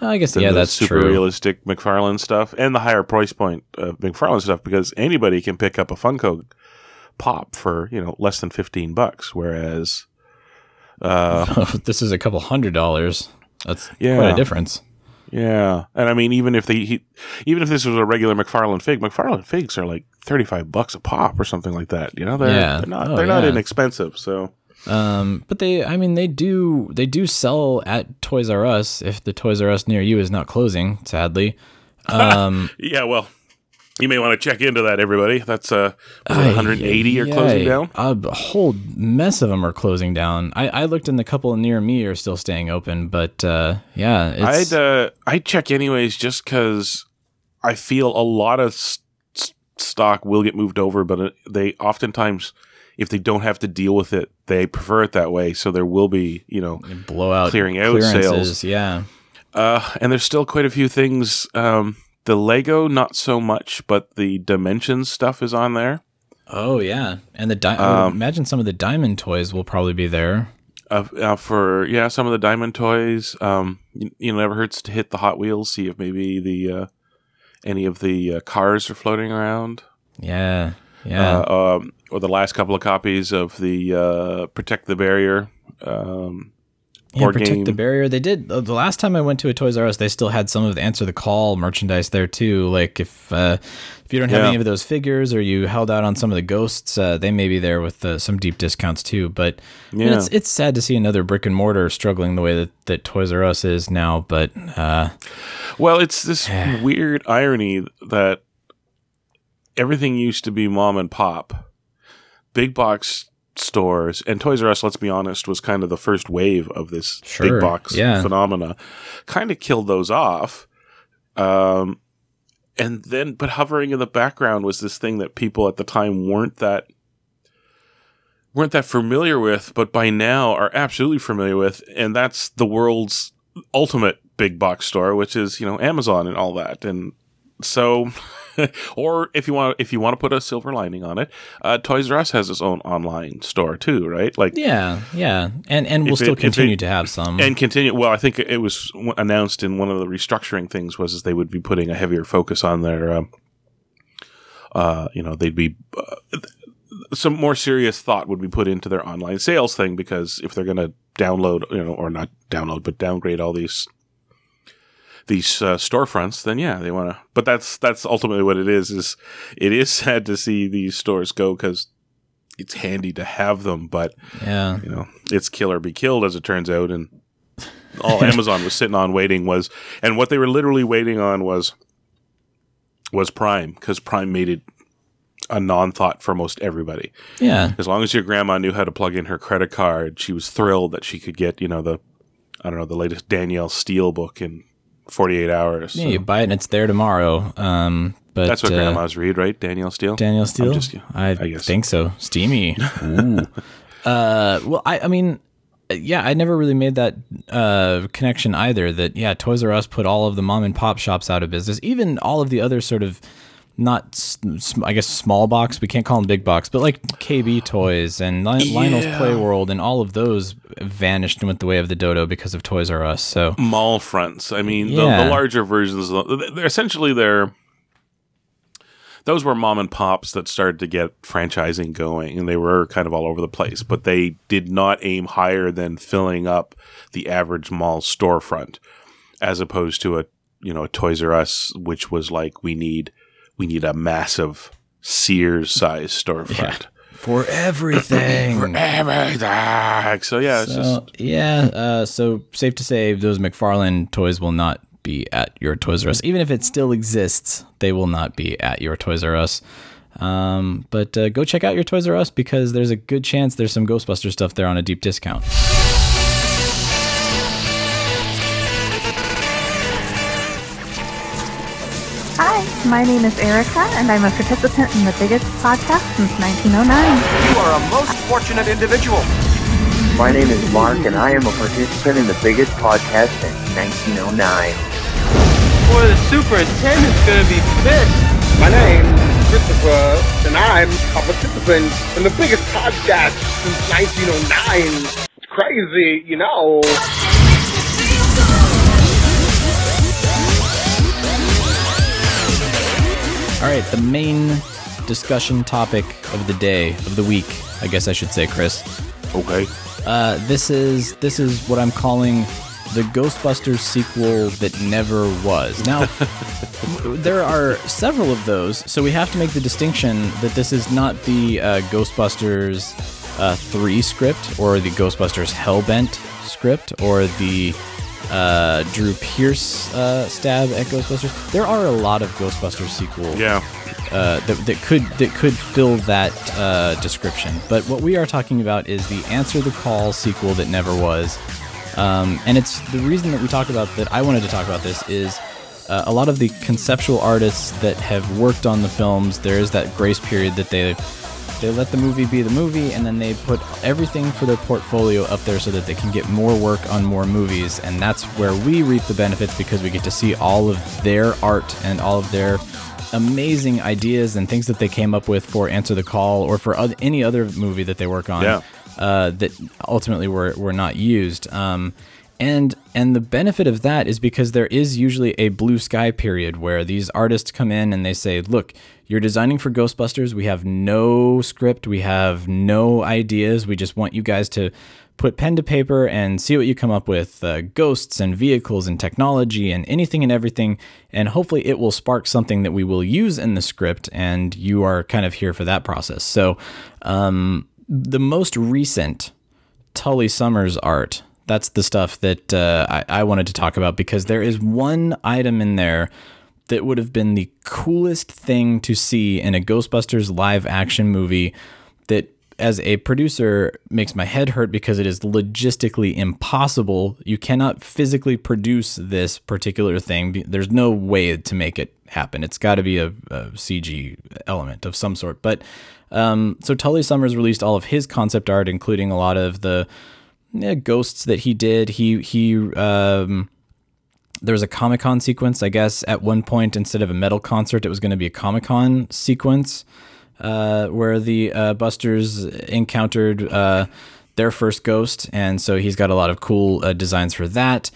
I guess yeah, that's super true. realistic McFarlane stuff and the higher price point of McFarlane stuff because anybody can pick up a Funko pop for, you know, less than 15 bucks whereas uh *laughs* this is a couple hundred dollars. That's quite Yeah. a difference. Yeah, and I mean, even if they, he, even if this was a regular McFarlane fig, McFarlane figs are like thirty-five bucks a pop or something like that. You know, they're, Yeah. they're not Oh, they're not inexpensive. So Um, but they, I mean, they do they do sell at Toys R Us if the Toys R Us near you is not closing. Sadly, *laughs* um, yeah, well, you may want to check into that, everybody. That's uh, was it 180 are closing yeah, down. A whole mess of them are closing down. I, I looked, and the couple near me are still staying open. But uh, yeah, I'd uh, I'd check anyways, just because I feel a lot of s- s- stock will get moved over, but uh, they oftentimes, if they don't have to deal with it, they prefer it that way. So there will be, you know, blowout clearing out sales. Yeah, Uh, and there's still quite a few things. Um, the Lego, not so much, but the Dimensions stuff is on there. oh yeah, and the di- Um, imagine some of the diamond toys will probably be there. Uh, uh, for yeah, some of the Diamond toys. Um, you, you know, never hurts to hit the Hot Wheels, see if maybe the uh, any of the uh, cars are floating around. Yeah, yeah. Uh, um, or the last couple of copies of the uh, Protect the Barrier. Um, Yeah, protect game. the barrier. They did the last time I went to a Toys R Us. They still had some of the Answer the Call merchandise there too. Like if uh, if you don't have Yeah. any of those figures or you held out on some of the ghosts, uh, they may be there with uh, some deep discounts too. But Yeah. it's it's sad to see another brick and mortar struggling the way that, that Toys R Us is now. But uh, Well, it's this *sighs* weird irony that everything used to be mom and pop. Big box stores and Toys R Us, let's be honest, was kind of the first wave of this Sure, big box yeah. phenomena. Kind of killed those off. Um, and then, but hovering in the background was this thing that people at the time weren't that weren't that familiar with, but by now are absolutely familiar with, and that's the world's ultimate big box store, which is you know Amazon and all that. And so, *laughs* or if you want, if you want to put a silver lining on it, uh, Toys R Us has its own online store too, right? Like yeah, yeah, and and we'll If it- still continue it- to have some. and continue. Well, I think it was announced in one of the restructuring things was they would be putting a heavier focus on their, um, uh, you know, they'd be uh, some more serious thought would be put into their online sales thing because if they're going to download, you know, or not download, but downgrade all these these uh, storefronts, then yeah, they want to. But that's that's ultimately what it is. Is it is *laughs* sad to see these stores go because it's handy to have them, but yeah, you know, it's kill or be killed as it turns out. And all *laughs* Amazon was sitting on waiting was, and what they were literally waiting on was, was Prime because Prime made it a non thought for most everybody. yeah, As long as your grandma knew how to plug in her credit card, she was thrilled that she could get, you know, the, I don't know, the latest Danielle Steel book in 48 hours. yeah. So You buy it and it's there tomorrow. Um, but that's what uh, grandmas read, right? Danielle Steel? Danielle Steel? just- I, I guess. think so. Steamy. *laughs* Ooh. uh, well, I, I mean, yeah, I never really made that uh, connection either. That yeah, Toys R Us put all of the mom and pop shops out of business. Even all of the other sort of not, I guess, small box. We can't call them big box, but like KB Toys and Li- Lionel's Play World and all of those vanished and went the way of the dodo because of Toys R Us. So mall fronts. I mean, the, the larger versions, they're essentially they're those were mom and pops that started to get franchising going, and they were kind of all over the place. But they did not aim higher than filling up the average mall storefront, as opposed to a you know a Toys R Us, which was like we need we need a massive Sears size storefront. for everything. For everything. So yeah, it's just So, yeah, uh, so safe to say those McFarlane toys will not be at your Toys R Us. Even if it still exists, they will not be at your Toys R Us. Um, but uh, go check out your Toys R Us because there's a good chance there's some Ghostbuster stuff there on a deep discount. My name is Erica, and I'm a participant in the biggest podcast since 1909. You are a most fortunate individual. My name is Mark, and I am a participant in the biggest podcast since 1909. Boy, the superintendent's gonna be pissed. My name is Christopher, and I'm a participant in the biggest podcast since 1909. It's crazy, you know. All right, the main discussion topic of the day of the week, I guess I should say, Chris. Okay. Uh, this is this is what I'm calling the Ghostbusters sequel that never was. Now, *laughs* there are several of those, so we have to make the distinction that this is not the uh, Ghostbusters uh, 3 script or the Ghostbusters Hellbent script or the uh, Drew Pearce uh, stab at Ghostbusters. There are a lot of Ghostbusters sequels. Yeah. Uh, that, that could that could fill that uh, description, but what we are talking about is the Answer the Call sequel that never was, um, and it's the reason that we talk about that. I wanted to talk about this is uh, a lot of the conceptual artists that have worked on the films. There is that grace period that they they let the movie be the movie, and then they put everything for their portfolio up there so that they can get more work on more movies, and that's where we reap the benefits because we get to see all of their art and all of their amazing ideas and things that they came up with for Answer the Call or for other, any other movie that they work on Yeah. uh, that ultimately were, were not used. Um, and and the benefit of that is because there is usually a blue sky period where these artists come in and they say, "Look, you're designing for Ghostbusters. We have no script. We have no ideas. We just want you guys to put pen to paper and see what you come up with uh, ghosts and vehicles and technology and anything and everything and hopefully it will spark something that we will use in the script and you are kind of here for that process so um, the most recent tully summers art that's the stuff that uh, I, I wanted to talk about because there is one item in there that would have been the coolest thing to see in a ghostbusters live action movie that as a producer makes my head hurt because it is logistically impossible. You cannot physically produce this particular thing. There's no way to make it happen. It's got to be a, a CG element of some sort. But um, so Tully Summers released all of his concept art, including a lot of the yeah, ghosts that he did. He he um, there was a Comic Con sequence, I guess, at one point instead of a metal concert, it was going to be a Comic Con sequence uh, where the uh, Busters encountered uh, their first ghost, and so he's got a lot of cool uh, designs for that.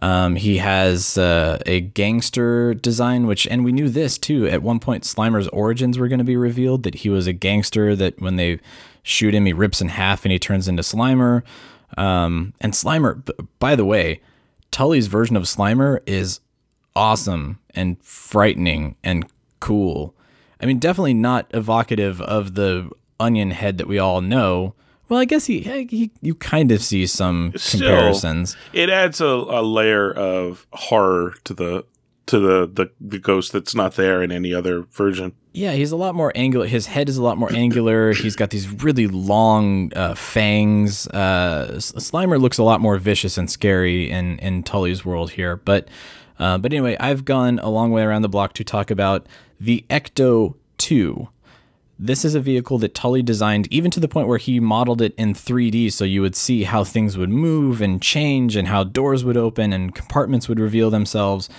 Um, he has uh, a gangster design, which, and we knew this too. At one point, Slimer's origins were going to be revealed that he was a gangster. That when they shoot him, he rips in half and he turns into Slimer. Um, and Slimer, by the way, Tully's version of Slimer is awesome and frightening and cool. I mean, definitely not evocative of the onion head that we all know. Well, I guess he, he you kind of see some Still, comparisons. It adds a, a layer of horror to the to the, the the ghost that's not there in any other version. Yeah, he's a lot more angular. His head is a lot more angular. *coughs* He's got these really long uh, fangs. Uh, Slimer looks a lot more vicious and scary in in Tully's world here. But uh, but anyway, I've gone a long way around the block to talk about the Ecto Two. This is a vehicle that Tully designed, even to the point where he modeled it in 3D, so you would see how things would move and change, and how doors would open and compartments would reveal themselves.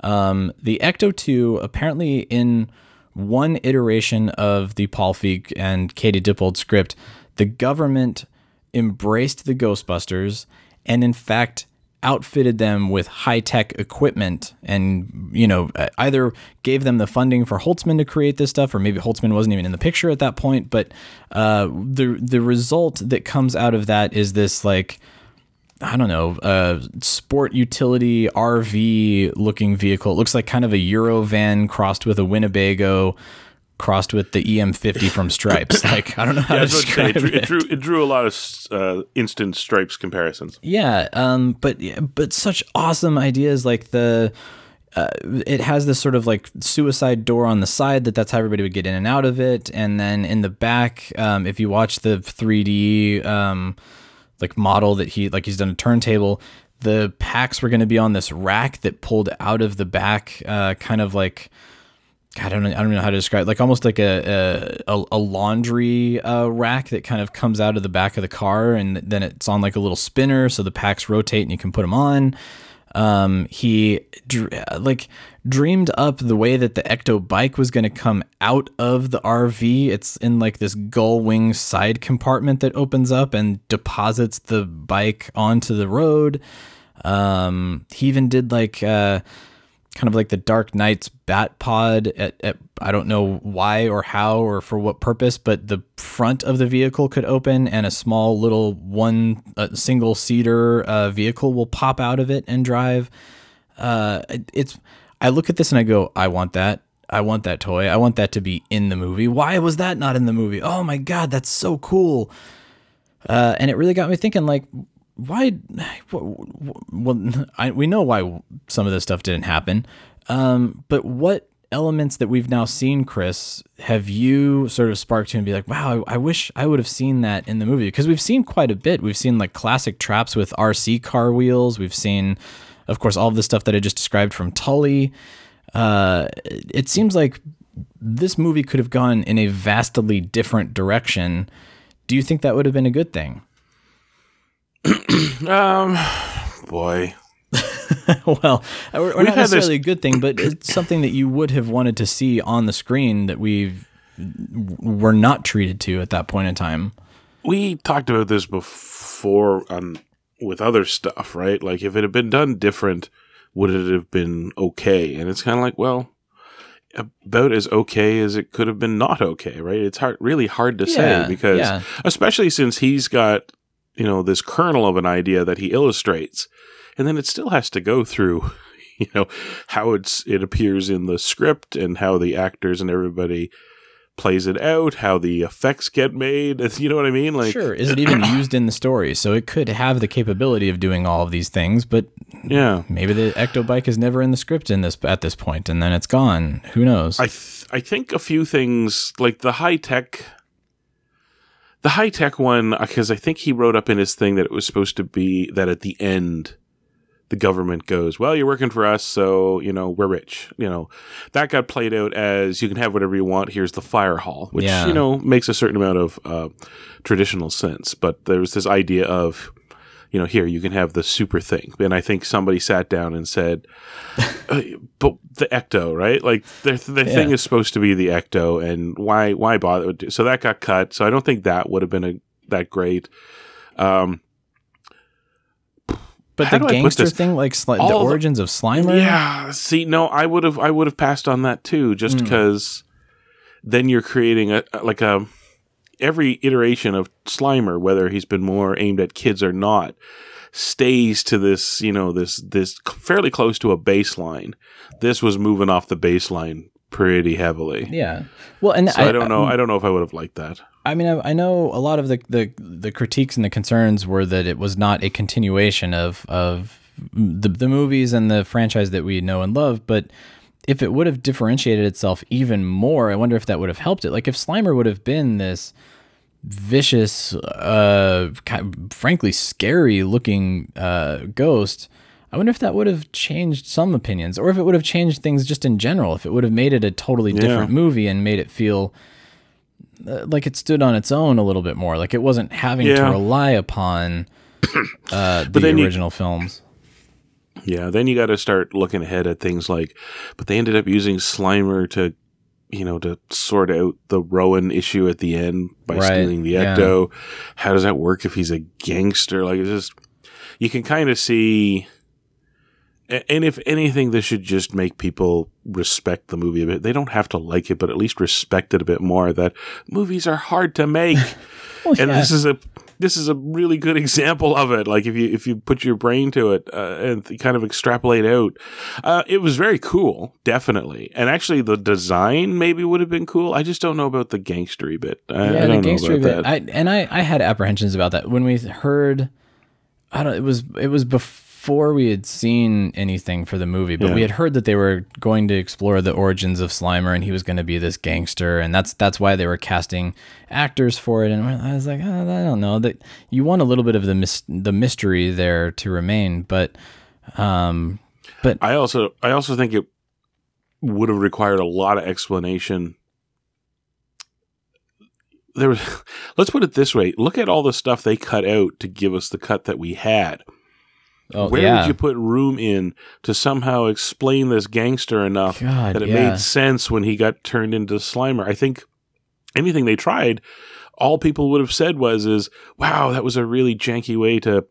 Um, the Ecto 2, apparently in one iteration of the Paul Feig and Katie Dippold script, the government embraced the Ghostbusters and, in fact, outfitted them with high tech equipment and, you know, either gave them the funding for Holtzmann to create this stuff, or maybe Holtzmann wasn't even in the picture at that point. But uh, the, the result that comes out of that is this, like, I don't know, uh, sport utility RV looking vehicle. It looks like kind of a Euro van crossed with a Winnebago, crossed with the EM50 from Stripes. *coughs* Like I don't know how Yeah, to was about to say, describe it, drew, it, drew, it drew a lot of uh, instant stripes comparisons. Yeah, um, but but such awesome ideas like the. Uh, it has this sort of like suicide door on the side that that's how everybody would get in and out of it and then in the back um, if you watch the 3d um, like model that he like he's done a turntable the packs were going to be on this rack that pulled out of the back uh, kind of like I don't know, I don't know how to describe it. like almost like a a, a laundry uh, rack that kind of comes out of the back of the car and then it's on like a little spinner so the packs rotate and you can put them on. Um, he dr- like dreamed up the way that the Ecto bike was going to come out of the RV. It's in like this gull wing side compartment that opens up and deposits the bike onto the road. Um, he even did like uh, kind of like the Dark Knight's bat pod at, at I don't know why or how or for what purpose, but the front of the vehicle could open and a small little one single seater uh, vehicle will pop out of it and drive. Uh, it's I look at this and I go, I want that. I want that toy. I want that to be in the movie. Why was that not in the movie? Oh my god, that's so cool. Uh, and it really got me thinking, like, why? Well, *laughs* I, we know why some of this stuff didn't happen, um, but what elements that we've now seen, Chris, have you sort of sparked you and be like, wow, I, I wish I would have seen that in the movie? Because we've seen quite a bit. We've seen like classic traps with RC car wheels. We've seen, of course, all of the stuff that I just described from Tully. Uh, it seems like this movie could have gone in a vastly different direction. Do you think that would have been a good thing? *clears throat* um, boy. *laughs* well, we're, we're not necessarily a good thing, but it's something that you would have wanted to see on the screen that we were not treated to at that point in time. We talked about this before on with other stuff, right? Like if it had been done different, would it have been okay? And it's kind of like, well, about as okay as it could have been not okay, right? It's hard, really hard to yeah, say because, yeah. especially since he's got you know this kernel of an idea that he illustrates. And then it still has to go through *laughs* you know how it's it appears in the script and how the actors and everybody plays it out how the effects get made *laughs* you know what i mean? Like sure. Is it even *clears throat* used in the story? So it could have the capability of doing all of these things but yeah. maybe the ecto bike is never in the script in this at this point and then it's gone. Who knows? I th- i think a few things like the high tech the high tech one, because I think he wrote up in his thing that it was supposed to be that at the end, the government goes, well, you're working for us, so, you know, we're rich. You know, that got played out as you can have whatever you want. Here's the fire hall, which, yeah. you know, makes a certain amount of uh, traditional sense. But there was this idea of, you know, here you can have the super thing. And I think somebody sat down and said, *laughs* uh, but the ecto, right? Like the, the yeah. thing is supposed to be the ecto, and why why bother? So that got cut. So I don't think that would have been a that great. Um, but the gangster thing, like sli- the origins the, of Slimer. Yeah. See, no, I would have I would have passed on that too, just because. Mm. Then you're creating a like a every iteration of Slimer, whether he's been more aimed at kids or not, stays to this, you know, this this fairly close to a baseline. This was moving off the baseline pretty heavily. Yeah. Well, and so I, I, don't know. I, I don't know if I would have liked that. I mean, I, I, know a lot of the, the the critiques and the concerns were that it was not a continuation of of the the movies and the franchise that we know and love, but if it would have differentiated itself even more, I wonder if that would have helped it. Like if Slimer would have been this vicious, uh, kind of, frankly scary looking uh, ghost, I wonder if that would have changed some opinions, or if it would have changed things just in general. If it would have made it a totally different movie and made it feel uh, like it stood on its own a little bit more, like it wasn't having yeah. to rely upon uh, the original films. Yeah, then you got to start looking ahead at things like, but they ended up using Slimer to, you know, to sort out the Rowan issue at the end by right. stealing the Ecto. Yeah. How does that work if he's a gangster? Like, it's just, you can kind of see, and if anything, this should just make people respect the movie a bit. They don't have to like it, but at least respect it a bit more. That movies are hard to make. well, *laughs* and yeah. this is a this is a really good *laughs* example of it. Like if you if you put your brain to it uh, and kind of extrapolate out, uh, it was very cool, definitely. And actually, the design maybe would have been cool. I just don't know about the gangstery bit. I, yeah, I the gangstery bit. I, and I I had apprehensions about that when we heard. I don't. It was it was before before we had seen anything for the movie, but yeah. we had heard that they were going to explore the origins of Slimer and he was going to be this gangster, and that's that's why they were casting actors for it. And I was like, oh, I don't know that you want a little bit of the mis- the mystery there to remain, but um, but I also I also think it would have required a lot of explanation. There was, *laughs* let's put it this way: look at all the stuff they cut out to give us the cut that we had. Oh, Where yeah. would you put room in to somehow explain this gangster enough God, that it yeah. made sense when he got turned into Slimer? I think anything they tried, all people would have said was, "Is wow, that was a really janky way to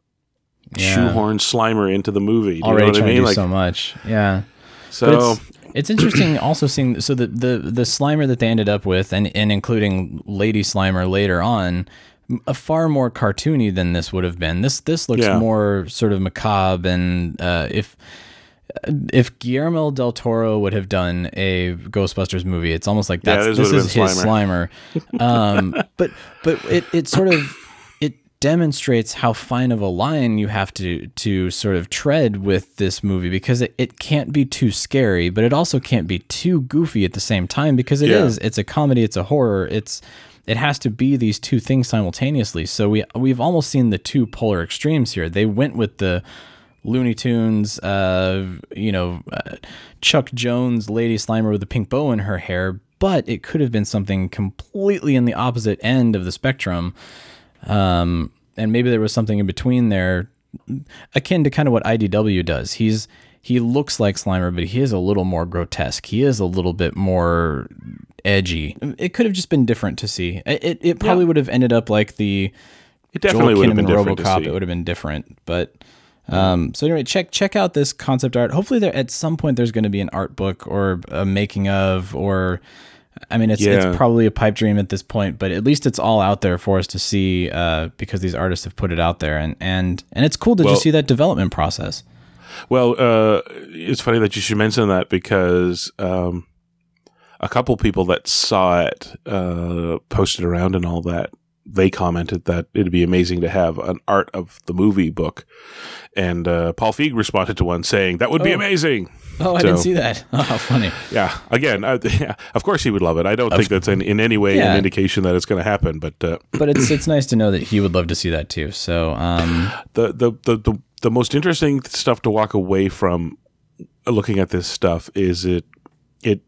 Yeah. shoehorn Slimer into the movie." Do you already know what I trying mean? to do Like, so much. Yeah. So- it's, interesting also seeing so the, the the Slimer that they ended up with, and and including Lady Slimer later on, a far more cartoony than this would have been. This this looks Yeah. more sort of macabre, and uh, if if Guillermo del Toro would have done a Ghostbusters movie, it's almost like Yeah, that's this this is his Slimer. um, *laughs* but but it it sort of it demonstrates how fine of a line you have to to sort of tread with this movie because it, it can't be too scary, but it also can't be too goofy at the same time because it is Yeah. it's a comedy, it's a horror, it's it has to be these two things simultaneously. So we we've almost seen the two polar extremes here. They went with the Looney Tunes, uh, you know, uh, Chuck Jones, Lady Slimer with a pink bow in her hair, but it could have been something completely in the opposite end of the spectrum. Um, and maybe there was something in between there, akin to kind of what IDW does. He's he looks like Slimer, but he is a little more grotesque. He is a little bit more edgy. It could have just been different to see. It it, it probably would have ended up like the It definitely Joel would have been Kinnaman different RoboCop. It would have been different, but. Um, so anyway, check check out this concept art. Hopefully, there at some point there's going to be an art book or a making of, or I mean, it's Yeah. it's probably a pipe dream at this point, but at least it's all out there for us to see uh, because these artists have put it out there, and and and it's cool to Well- just see that development process. Well, uh, it's funny that you should mention that because um, a couple people that saw it uh, posted around and all that. They commented that it'd be amazing to have an art of the movie book, and uh, Paul Feig responded to one saying that would be Oh. amazing. Oh, I So, didn't see that. *laughs* Oh, how funny. Yeah, again, I, yeah, of course he would love it. I don't think that's in, in any way Yeah. an indication that it's going to happen, but uh, But it's it's nice to know that he would love to see that too. So um, the, the the the the most interesting stuff to walk away from looking at this stuff is it it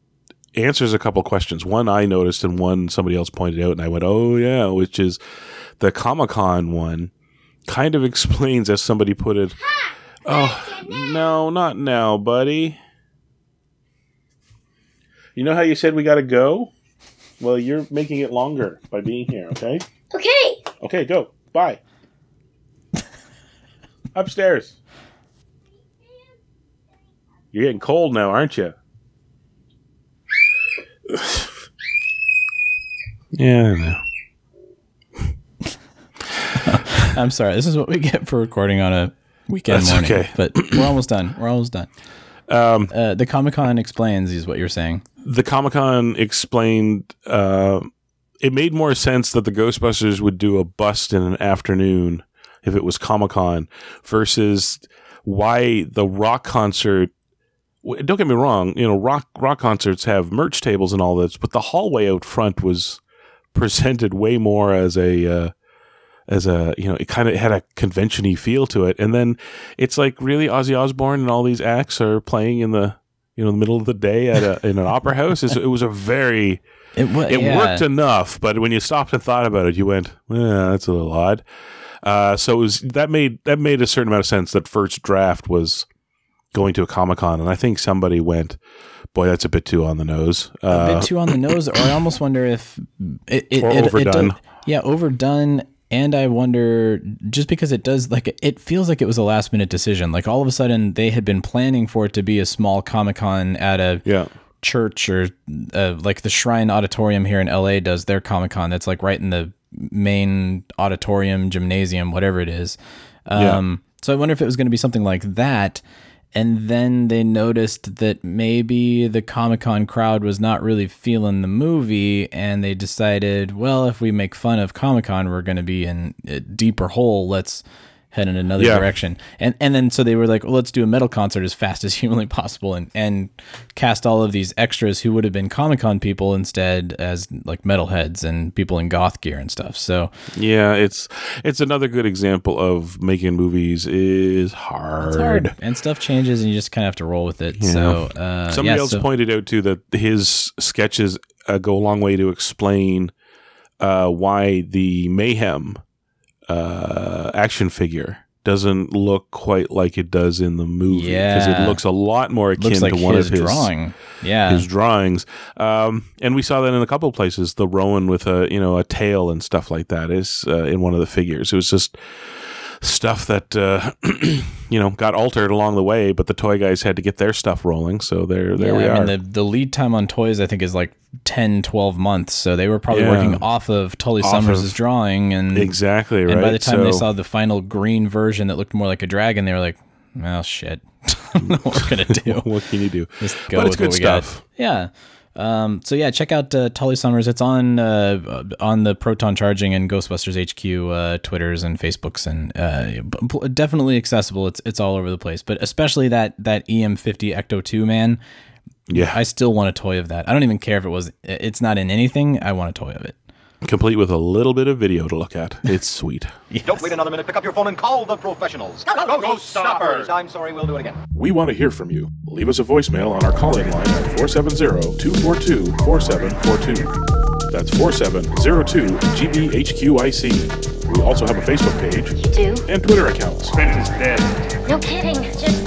answers a couple questions. One I noticed and one somebody else pointed out and I went, "Oh yeah," which is the Comic-Con one kind of *laughs* explains as somebody put it, "Oh, no, not now, buddy." You know how you said we got to go? Well, you're making it longer by being here, okay? Okay. Okay, go. Bye. Upstairs. You're getting cold now, aren't you? yeah, I know. *laughs* I'm sorry. This is what we get for recording on a weekend That's morning. okay. But we're almost done. We're almost done. Um, uh, the Comic Con explains is what you're saying. the Comic Con explained uh, it made more sense that the Ghostbusters would do a bust in an afternoon if it was Comic Con versus why the rock concert. Don't get me wrong, you know, rock rock concerts have merch tables and all this, but the hallway out front was presented way more as a uh, as a you know it kind of had a convention-y feel to it and then it's like really ozzy osbourne and all these acts are playing in the you know the middle of the day at a in an opera house It's- it was a very It, wa- it yeah. worked enough but when you stopped and thought about it you went yeah that's a little odd uh, so it was that made that made a certain amount of sense that first draft was going to a comic-con and i think somebody went boy that's a bit too on the nose a uh, bit too on the nose, or I almost wonder if it, it, it- it overdone. does- yeah, overdone. And I wonder, just because it does, like, it feels like it was a last minute decision. Like, all of a sudden, they had been planning for it to be a small Comic Con at a yeah. church or uh, like the Shrine Auditorium here in LA does their Comic Con. That's like right in the main auditorium, gymnasium, whatever it is. Yeah. Um, So I wonder if it was going to be something like that. And then they noticed that maybe the Comic Con crowd was not really feeling the movie, and they decided, well, if we make fun of Comic Con, we're going to be in a deeper hole. Let's head in another Yeah. direction. And and then so they were like, well, let's do a metal concert as fast as *laughs* humanly possible, and and cast all of these extras who would have been Comic Con people instead as like metalheads and people in goth gear and stuff. So Yeah, it's it's another good example of making movies is hard. it's hard, and stuff changes, and you just kind of have to roll with it. Yeah. So uh, somebody yeah, else so- pointed out too that his sketches uh, go a long way to explain uh, why the mayhem uh, action figure doesn't look quite like it does in the movie because Yeah. it looks a lot more akin like to one his of his drawing. Yeah. his drawings. Um, and we saw that in a couple of places. The Rowan with a you know a tail and stuff like that is uh, in one of the figures. It was just stuff that uh, *clears throat* you know got altered along the way, but the toy guys had to get their stuff rolling. So there there yeah, we I are. mean, the, the lead time on toys, I think, is like 10, 12 months. So they were probably Yeah. working off of Tully Off Summers' of- drawing. and Exactly, And by the time they saw the final green version that looked more like a dragon, they were like, well, shit. I don't know what we're going *laughs* to do. what can you do? Go But it's good stuff. Yeah. Um, so yeah, check out uh, Tully Summers. It's on uh, on the Proton Charging and Ghostbusters HQ uh, Twitters and Facebooks, and uh, definitely accessible. It's it's all over the place, but especially that that EM50 Ecto 2 man. Yeah, I still want a toy of that. I don't even care if it was. It's not in anything. I want a toy of it. Complete with a little bit of video to look at. *laughs* It's sweet. Don't wait another minute. Pick up your phone and call the professionals. Go, go, go, stoppers! I'm sorry, we'll do it again. We want to hear from you. Leave us a voicemail on our call-in line at 470-242-4742. That's 4702-GBHQIC. We also have a Facebook page. You do? And Twitter accounts. Spence is dead. No kidding. Just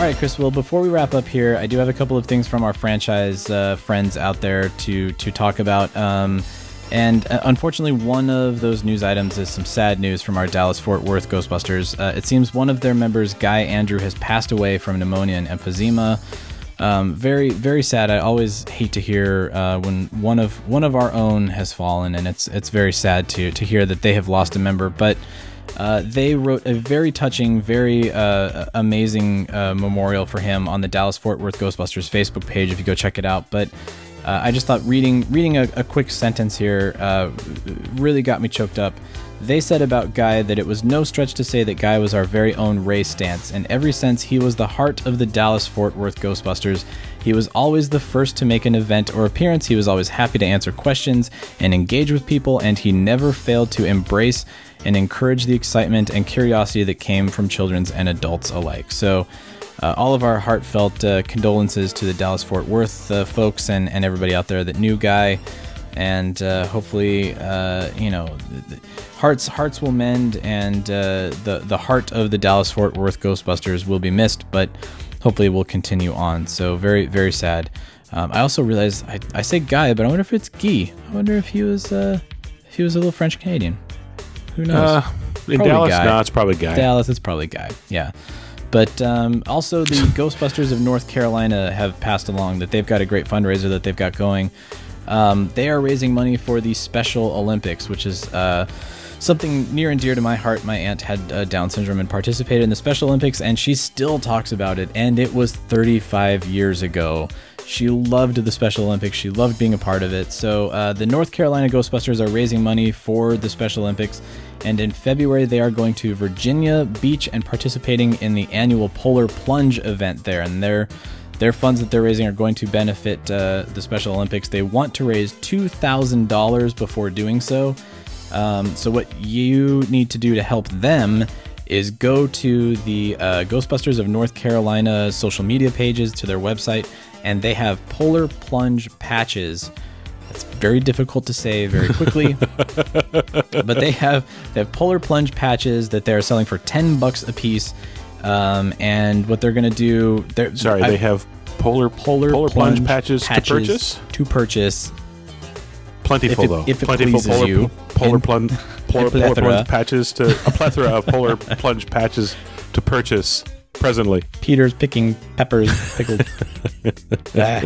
All right, Chris. Well, before we wrap up here, I do have a couple of things from our franchise uh, friends out there to to talk about. Um, and uh, unfortunately, one of those news items is some sad news from our Dallas Fort Worth Ghostbusters. Uh, it seems one of their members, Guy Andrew, has passed away from pneumonia and emphysema. Um, very, very sad. I always hate to hear uh, when one of one of our own has fallen, and it's it's very sad to to hear that they have lost a member. But uh, they wrote a very touching, very uh, amazing uh, memorial for him on the Dallas Fort Worth Ghostbusters Facebook page. If you go check it out, but uh, I just thought reading reading a, a quick sentence here uh, really got me choked up. They said about Guy that it was no stretch to say that Guy was our very own Ray Stantz. In every sense, he was the heart of the Dallas Fort Worth Ghostbusters. He was always the first to make an event or appearance. He was always happy to answer questions and engage with people, and he never failed to embrace and encourage the excitement and curiosity that came from children's and adults alike. So, uh, all of our heartfelt uh, condolences to the Dallas Fort Worth uh, folks and, and everybody out there that knew Guy. And uh, hopefully, uh, you know, hearts hearts will mend, and uh, the the heart of the Dallas Fort Worth Ghostbusters will be missed, but hopefully we'll continue on. So very very sad. Um, I also realized I, I say Guy, but I wonder if it's Guy. I wonder if he was if he was a little French Canadian. Who knows? Uh, in Dallas, no, it's probably Guy. Dallas, it's probably Guy. Yeah. But um, also, the *laughs* Ghostbusters of North Carolina have passed along that they've got a great fundraiser that they've got going. Um, they are raising money for the Special Olympics, which is uh, something near and dear to my heart. My aunt had uh, Down syndrome and participated in the Special Olympics, and she still talks about it. And it was 35 years ago. She loved the Special Olympics. She loved being a part of it. So uh, the North Carolina Ghostbusters are raising money for the Special Olympics. And in February, they are going to Virginia Beach and participating in the annual Polar Plunge event there. And their their funds that they're raising are going to benefit uh, the Special Olympics. They want to raise two thousand dollars before doing so. Um, so what you need to do to help them is go to the uh, Ghostbusters of North Carolina social media pages to their website, and they have Polar Plunge patches. That's very difficult to say very quickly, *laughs* but they have they have Polar Plunge patches that they're selling for ten bucks a piece. Um, and what they're gonna do? They're, Sorry, I- they have polar polar, polar plunge, patches, to purchase. To purchase. Plentiful If it- though. if it Plentiful pleases polar, you. polar plunge *laughs* polar, polar plunge patches to a plethora of polar *laughs* plunge patches to purchase presently. Peter's picking peppers *laughs* pickled. Ah.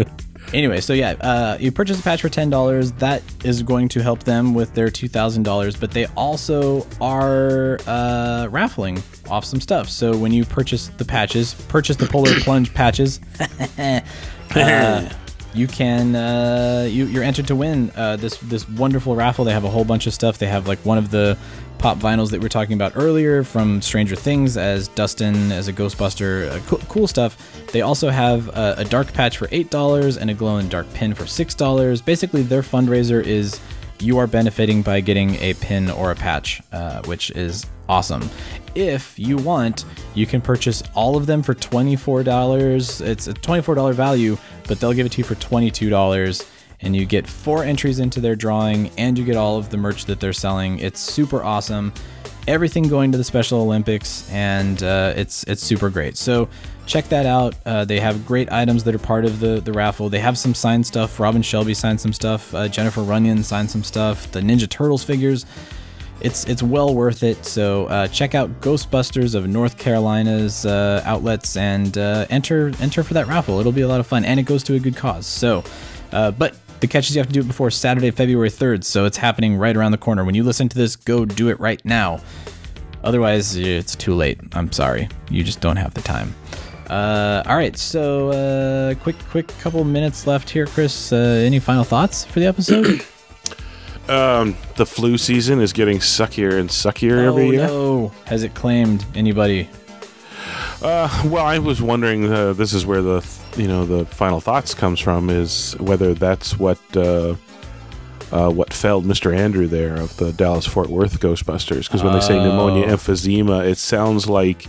Anyway, so yeah, uh, you purchase a patch for ten dollars. That is going to help them with their two thousand dollars. But they also are uh, raffling off some stuff. So when you purchase the patches, purchase the Polar *coughs* Plunge patches. *laughs* uh, you can uh, you, you're entered to win uh, this this wonderful raffle. They have a whole bunch of stuff. They have like one of the pop vinyls that we were talking about earlier from Stranger Things as Dustin as a Ghostbuster. Uh, cool, cool stuff. They also have a, a dark patch for eight dollars and a glow in dark pin for six dollars. Basically, their fundraiser is you are benefiting by getting a pin or a patch, uh, which is awesome. If you want, you can purchase all of them for $24. It's a $24 value, but they'll give it to you for $22. And you get four entries into their drawing, and you get all of the merch that they're selling. It's super awesome. Everything going to the Special Olympics, and uh, it's it's super great. So check that out. Uh, they have great items that are part of the the raffle. They have some signed stuff. Robin Shelby signed some stuff. Uh, Jennifer Runyon signed some stuff. The Ninja Turtles figures. It's it's well worth it. So uh, check out Ghostbusters of North Carolina's uh, outlets and uh, enter enter for that raffle. It'll be a lot of fun, and it goes to a good cause. So, but the catch is you have to do it before Saturday, February third. So it's happening right around the corner. When you listen to this, go do it right now. Otherwise, it's too late. I'm sorry. You just don't have the time. Uh, all right, so uh, quick, quick couple minutes left here, Chris. Uh, any final thoughts for the episode? *clears throat* Um, the flu season is getting suckier and suckier every oh year. no! Has it claimed anybody? Uh, well, I was wondering. Uh, this is where the you know the final thoughts comes from is whether that's what uh, uh, what felled Mr. Andrew there of the Dallas Fort Worth Ghostbusters. Because when they say pneumonia Oh. emphysema, it sounds like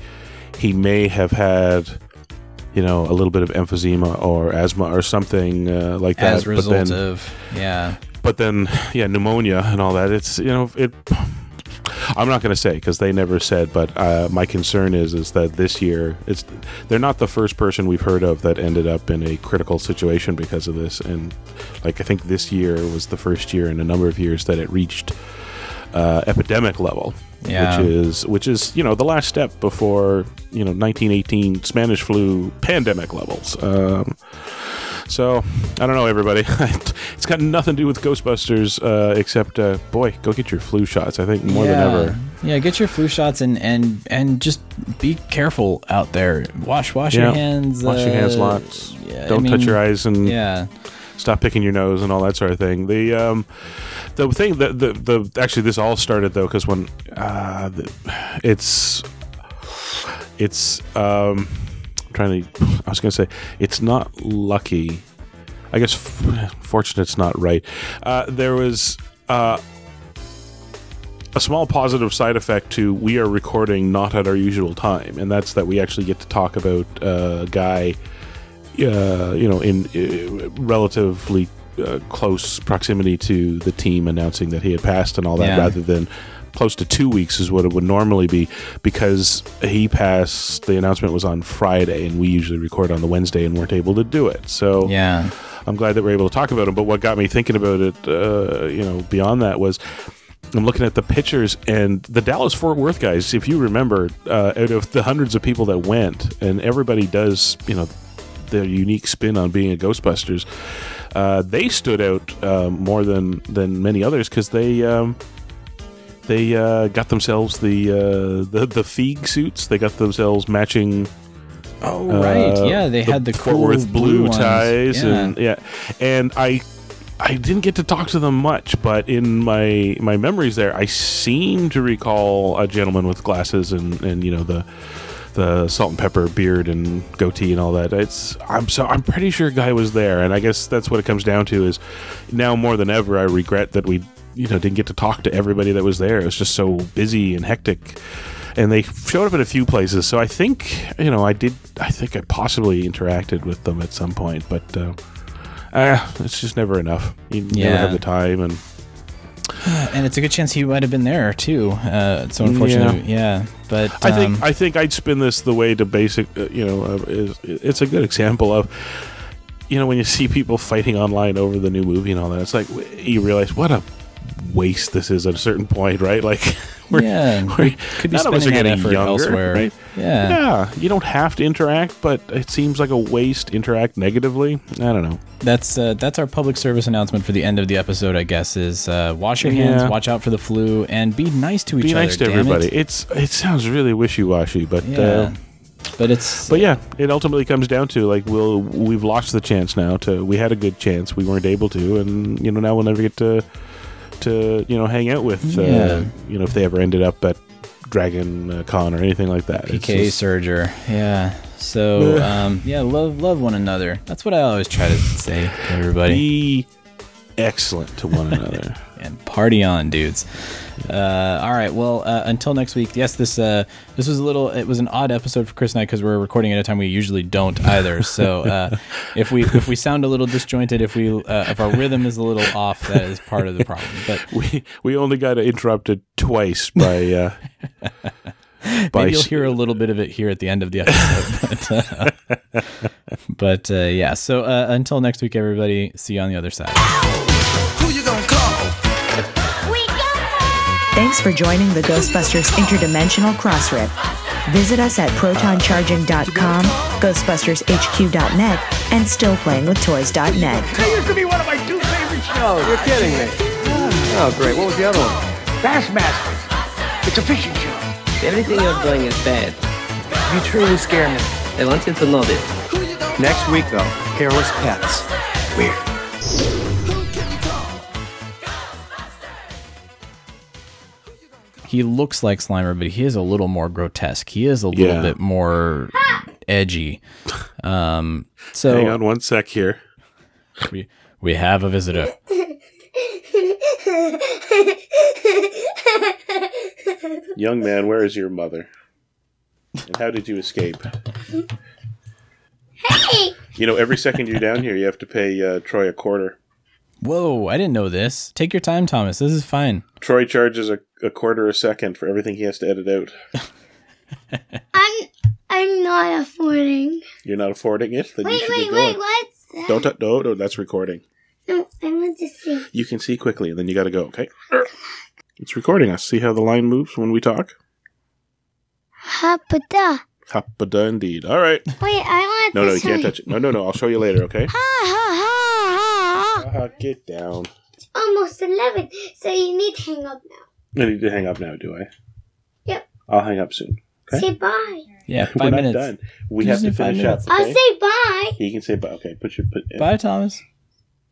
he may have had you know a little bit of emphysema or asthma or something uh, like that. As a but result then, of yeah, but then yeah, pneumonia and all that. It's you know it. I'm not going to say because they never said, but uh, my concern is is that this year it's they're not the first person we've heard of that ended up in a critical situation because of this, and like I think this year was the first year in a number of years that it reached uh, epidemic level, Yeah. which is which is you know the last step before you know 1918 Spanish flu pandemic levels. Um, so I don't know, everybody. *laughs* it's got nothing to do with Ghostbusters, uh, except uh, boy, go get your flu shots. I think more yeah. than ever. Yeah, get your flu shots and and and just be careful out there. Wash wash your hands. Wash your hands uh, lots. yeah, Don't touch mean, your eyes and yeah. stop picking your nose and all that sort of thing. The um, the thing that the the actually this all started though because when uh, the, it's it's um, trying to *laughs* I was gonna say it's not lucky. I guess f- *sighs* fortunate's not right. Uh, there was uh, a small positive side effect to we are recording not at our usual time, and that's that we actually get to talk about uh, a guy, uh, you know, in uh, relatively uh, close proximity to the team announcing that he had passed and all that, Yeah. rather than close to two weeks is what it would normally be because he passed. The announcement was on Friday, and we usually record on the Wednesday and weren't able to do it. So Yeah. I'm glad that we're able to talk about him. But what got me thinking about it, uh, you know, beyond that was I'm looking at the pictures and the Dallas Fort Worth guys. If you remember, uh, out of the hundreds of people that went, and everybody does, you know, their unique spin on being a Ghostbusters. Uh, they stood out uh, more than than many others because they. Um, they uh, got themselves the uh, the the Feig suits. They got themselves matching Oh right, uh, yeah, they had the Fort cool Worth blue, ones. ties Yeah. and yeah, and I I didn't get to talk to them much, but in my my memories there, I seem to recall a gentleman with glasses and and you know the the salt and pepper beard and goatee and all that. It's I'm so I'm pretty sure guy was there, and I guess that's what it comes down to is now more than ever I regret that we you know didn't get to talk to everybody that was there. It was just so busy and hectic. And they showed up at a few places, so I think you know I did. I think I possibly interacted with them at some point, but uh, uh, it's just never enough. You never have the time, and *sighs* and it's a good chance he might have been there too. Uh, so unfortunately, yeah. But I um, think I think I'd spin this the way to basic. Uh, you know, uh, is it's a good example of. You know, when you see people fighting online over the new movie and all that, it's like you realize what a waste this is at a certain point, right? *laughs* Like, *laughs* we're, Yeah, we're, we could be none of us are getting younger, elsewhere. right? Yeah. yeah. You don't have to interact, but it seems like a waste. Interact negatively. I don't know. That's uh, that's our public service announcement for the end of the episode. I guess is uh, wash your hands, Yeah. watch out for the flu, and be nice to each Be other. nice to damn it. everybody. It's it sounds really wishy washy, but Yeah. uh, but it's but yeah, it ultimately comes down to like we'll we've lost the chance now to we had a good chance we weren't able to, and you know now we'll never get to to you know hang out with Yeah. uh, you know if they ever ended up at Dragon uh, Con or anything like that. PK just- Surger. Yeah. So *laughs* um, yeah, love love one another. That's what I always try to say to everybody. Be excellent to one another. *laughs* and party on, dudes. Uh, all right. Well, uh, until next week. Yes, this uh, this was a little. It was an odd episode for Chris and I because we're recording at a time we usually don't either. So uh, *laughs* if we if we sound a little disjointed, if we uh, if our rhythm is a little off, that is part of the problem. But *laughs* we we only got interrupted twice by. Uh, *laughs* by Maybe you'll hear a little bit of it here at the end of the episode. But, uh, but uh, yeah, so uh, until next week, everybody, see you on the other side. Thanks for joining the Ghostbusters Interdimensional Crossrip. Visit us at protoncharging.com, ghostbustershq.net, and stillplayingwithtoys.net. That used to be one of my two favorite shows. You're kidding me. Oh, great. What was the other one? Bassmasters. It's a fishing show. Everything you're doing is bad. You truly scare me. I want you to know this. Next week, though, hairless pets. Weird. He looks like Slimer, but he is a little more grotesque. He is a little Yeah. bit more edgy. Um, so Hang on one sec here. we we have a visitor. Young man, where is your mother? And how did you escape? Hey! You know, every second you're down here, you have to pay uh, Troy a quarter. Whoa, I didn't know this. Take your time, Thomas. This is fine. Troy charges a, a quarter a second for everything he has to edit out. *laughs* I'm I'm not affording. You're not affording it? Then you Wait, should wait, get going. wait, what's that? Don't t- no, no, that's recording. No, I want to see. You can see quickly, and then you got to go. Okay, it's recording us. See how the line moves when we talk. Hapada. Hapada indeed. All right. Wait, I want No, to no, you can't touch it. No, no, no. I'll show you later. Okay. Ha ha ha ha. Get down. It's almost eleven, so you need to hang up now. I need to hang up now. Do I? Yep. I'll hang up soon. Okay. Say bye. Yeah, We're five not minutes. done. We Just have to five finish up. minutes. Okay? I'll say bye. you can say bye. Okay, put your put. Bye, Thomas.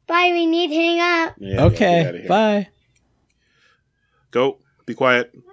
Bye. We need to hang up. Yeah, yeah, get outta okay, here. bye. Go. Be quiet. *laughs*